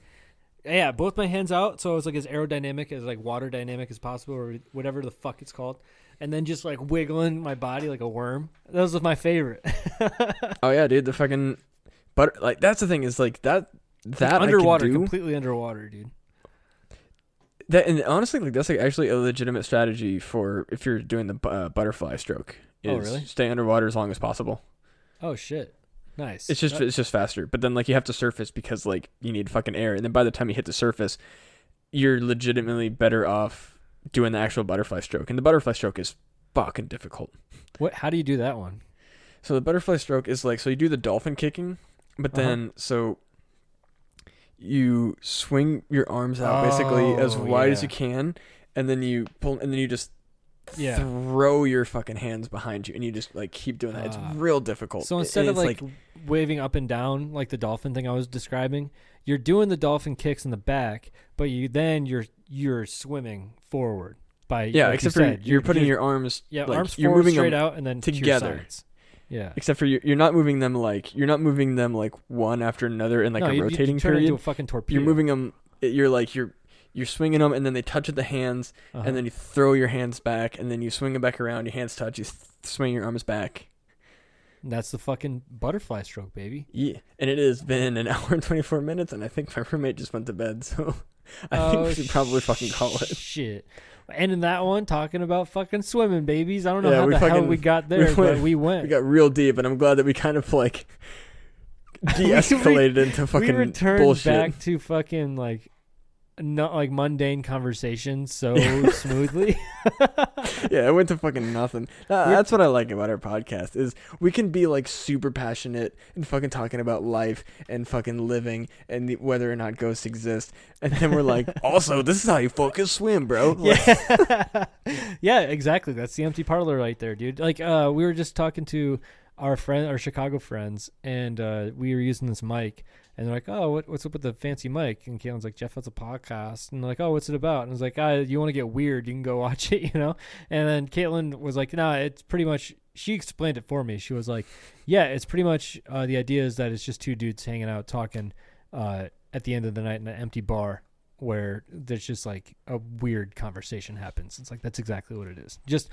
me. Yeah, both my hands out, so it was like as aerodynamic as like water dynamic as possible, or whatever the fuck it's called, and then just like wiggling my body like a worm. That was my favorite. oh yeah dude the fucking but like that's the thing is like that that I can underwater, do. completely underwater, dude. That and honestly, like that's like actually a legitimate strategy for if you're doing the uh, butterfly stroke. Is Oh, really? Stay underwater as long as possible. Oh shit, nice. It's just Uh, it's just faster. But then like you have to surface because like you need fucking air, and then by the time you hit the surface, you're legitimately better off doing the actual butterfly stroke. And the butterfly stroke is fucking difficult. what? How do you do that one? So the butterfly stroke is like so you do the dolphin kicking, but Uh-huh. then so you swing your arms out basically as Oh, wide as you can, and then you pull, and then you just Yeah. throw your fucking hands behind you, and you just like keep doing that. It's Ah. real difficult. So instead of it's like, waving up and down like the dolphin thing I was describing, you're doing the dolphin kicks in the back, but you then you're you're swimming forward by yeah, like except you for said, you're, putting your arms yeah like, arms you're forward moving straight out and then to together. sides. Yeah. Except for you're, you're not moving them like you're not moving them like one after another in like no, a you, you rotating turn period. into a fucking torpedo. you're moving them. You're like you're you're swinging them, and then they touch at the hands, Uh-huh. and then you throw your hands back, and then you swing them back around. Your hands touch. You th- swing your arms back. That's the fucking butterfly stroke, baby. Yeah, and it has been an hour and twenty four minutes, and I think my roommate just went to bed, so I think Oh, we should probably fucking call it. Shit. And in that one, talking about fucking swimming babies. I don't know Yeah, how we the hell we got there, but went- we went. We got real deep, and I'm glad that we kind of like de-escalated into fucking we returned bullshit. back to fucking like not like mundane conversation so smoothly. yeah, it went to fucking nothing. That- that's what I like about our podcast is we can be like super passionate and fucking talking about life and fucking living and the, whether or not ghosts exist, and then we're like, also this is how you fucking swim, bro. Like, yeah. yeah, exactly. That's the empty parlor right there, dude. Like uh we were just talking to our friend our Chicago friends and uh we were using this mic and they're like, "Oh, what, what's up with the fancy mic?" And Caitlin's like, "Jeff has a podcast." And they're like, "Oh, what's it about?" And I was like, "Ah, you want to get weird? You can go watch it, you know." And then Caitlin was like, "Nah, it's pretty much." She explained it for me. She was like, "Yeah, it's pretty much uh, the idea is that it's just two dudes hanging out talking uh, at the end of the night in an empty bar." Where there's just like a weird conversation happens. It's like that's exactly what it is. Just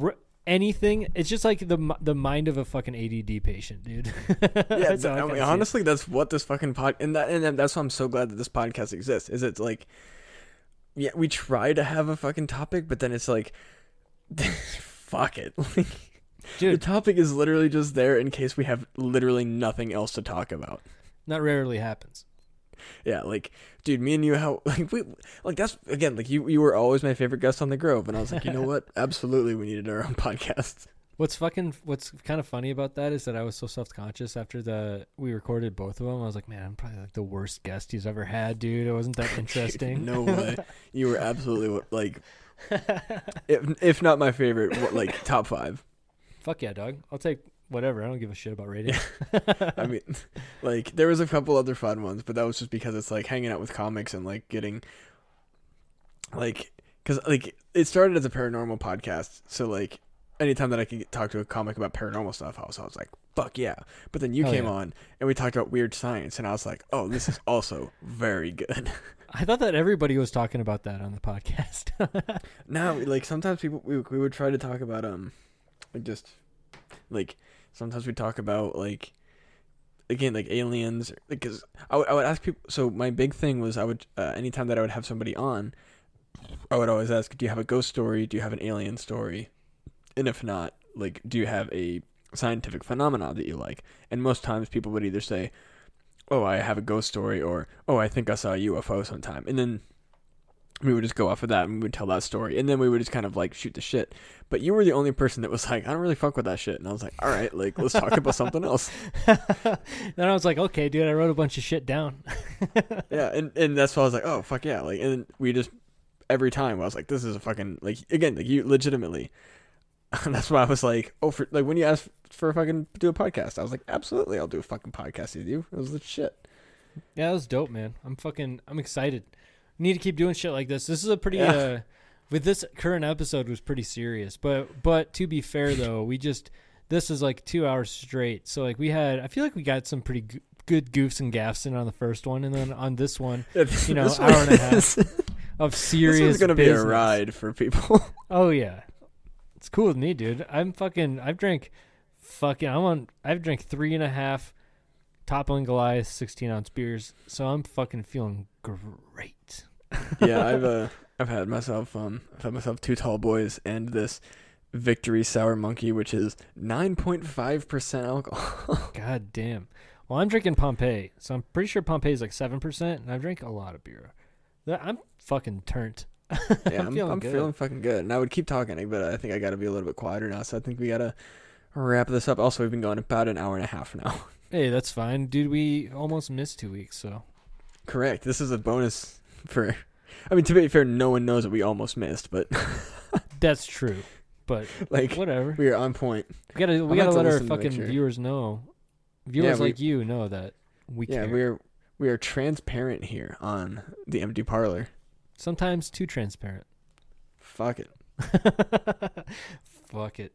r- anything. It's just like the the mind of a fucking ADD patient, dude. yeah, I mean, honestly, that's what this fucking pod and that and that's why I'm so glad that this podcast exists. Is it's like, yeah, we try to have a fucking topic, but then it's like, fuck it. Like, the topic is literally just there in case we have literally nothing else to talk about. That rarely happens. Yeah, like, dude, me and you, how like we like that's again like you you were always my favorite guest on the Grove, and I was like, you know what? Absolutely, we needed our own podcast. What's fucking what's kind of funny about that is that I was so self conscious after the we recorded both of them. I was like, man, I'm probably like the worst guest he's ever had, dude. It wasn't that Dude, interesting. no way. You were absolutely like, if if not my favorite, what, like top five. Fuck yeah, dog. I'll take whatever. I don't give a shit about radio. I mean, like there was a couple other fun ones, but that was just because it's like hanging out with comics and like getting, like, because like it started as a paranormal podcast, so like anytime that I could talk to a comic about paranormal stuff, I was I was like, fuck yeah. But then you Hell came yeah. on and we talked about weird science, and I was like, oh, this is also very good. I thought that everybody was talking about that on the podcast. now, like sometimes people we we would try to talk about um, like just like sometimes we talk about like again like aliens because I would I would ask people. So my big thing was I would uh, anytime that I would have somebody on, I would always ask, do you have a ghost story? Do you have an alien story? And if not, like, do you have a scientific phenomena that you like? And most times people would either say, oh, I have a ghost story, or oh, I think I saw a UFO sometime, and then we would just go off of that and we would tell that story, and then we would just kind of like shoot the shit. But you were the only person that was like, I don't really fuck with that shit, and I was like, all right, like let's talk about something else. then I was like, okay, dude, I wrote a bunch of shit down. Yeah, and and that's why I was like, oh fuck yeah, like, and we just every time I was like, this is a fucking like again like you legitimately. and that's why I was like, oh, for like when you asked for a fucking do a podcast, I was like, absolutely, I'll do a fucking podcast with you. It was the shit. Yeah, that was dope, man. I'm fucking I'm excited. Need to keep doing shit like this. This is a pretty Yeah. uh with this current episode was pretty serious. But but to be fair though, we just this is like 2 hours straight. So like we had I feel like we got some pretty good goofs and gaffs in on the first one and then on this one You know, hour and a half of serious. this one's gonna business. be a ride for people. Oh yeah. It's cool with me, dude. I'm fucking I've drank fucking I'm on I've drank three and a half toppling Goliath sixteen ounce beers, so I'm fucking feeling great. yeah, I've uh, I've had myself um, I've had myself two tall boys and this Victory Sour Monkey, which is nine point five percent alcohol. God damn. Well, I'm drinking Pompeii, so I'm pretty sure Pompeii is like seven percent, and I've drank a lot of beer. I'm fucking turned. yeah, I'm, feeling I'm good. feeling fucking good. And I would keep talking, but I think I got to be a little bit quieter now. So I think we gotta wrap this up. Also, we've been going about an hour and a half now. Hey, that's fine, dude. We almost missed two weeks, so Correct. This is a bonus for. I mean, to be fair, no one knows that we almost missed, but that's true. but Like whatever. we are on point. We gotta we gotta let our fucking sure. viewers know. Viewers we- like you know that we yeah, care. we're we are transparent here on the empty parlor. Sometimes too transparent. Fuck it. Fuck it.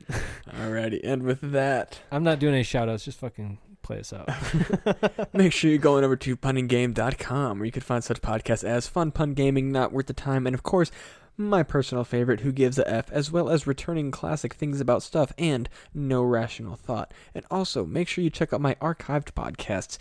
Alrighty, and with that, I'm not doing any shout outs, just fucking play us out. make sure you're going over to punandgame.com where you can find such podcasts as Fun Pun Gaming, Not Worth the Time, and of course, my personal favorite, Who Gives a F, as well as returning classic things about stuff and No Rational Thought. And also, make sure you check out my archived podcasts,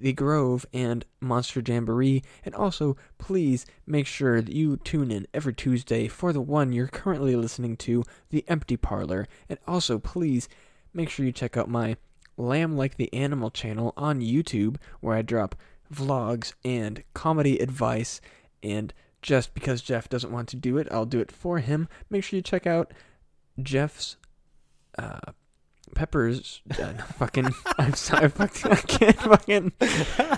The Grove and Monster Jamboree. And also, please make sure that you tune in every Tuesday for the one you're currently listening to, The Empty Parlor. And also, please make sure you check out my Lamb Like the Animal channel on YouTube, where I drop vlogs and comedy advice. And just because Jeff doesn't want to do it, I'll do it for him. Make sure you check out Jeff's uh, Peppers. Uh, fucking, I'm sorry, I, fucking, I can't fucking.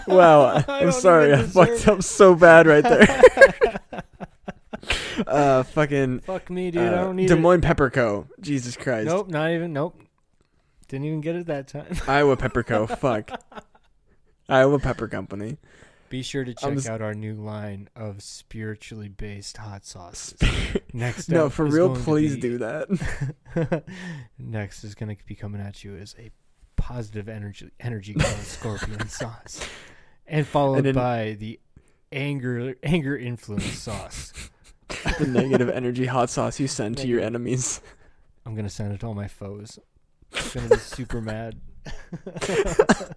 Wow, I'm sorry, I fucked up so bad right there. uh, fucking Fuck me, dude. I uh, don't need Des it. Moines Pepper Co. Jesus Christ. Nope, not even. Nope. Didn't even get it that time. Iowa Pepper Co. Fuck. Iowa Pepper Company. Be sure to check s- out our new line of spiritually based hot sauces. Next No, for real, please be- do that. Next is going to be coming at you as a positive energy energy called scorpion sauce, and followed And then- by the anger anger influence sauce. the negative energy hot sauce you send to your enemies. I'm gonna send it to all my foes. I'm gonna be super mad.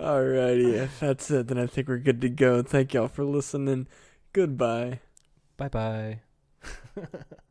Alrighty, if that's it, then I think we're good to go. Thank y'all for listening. Goodbye. Bye bye.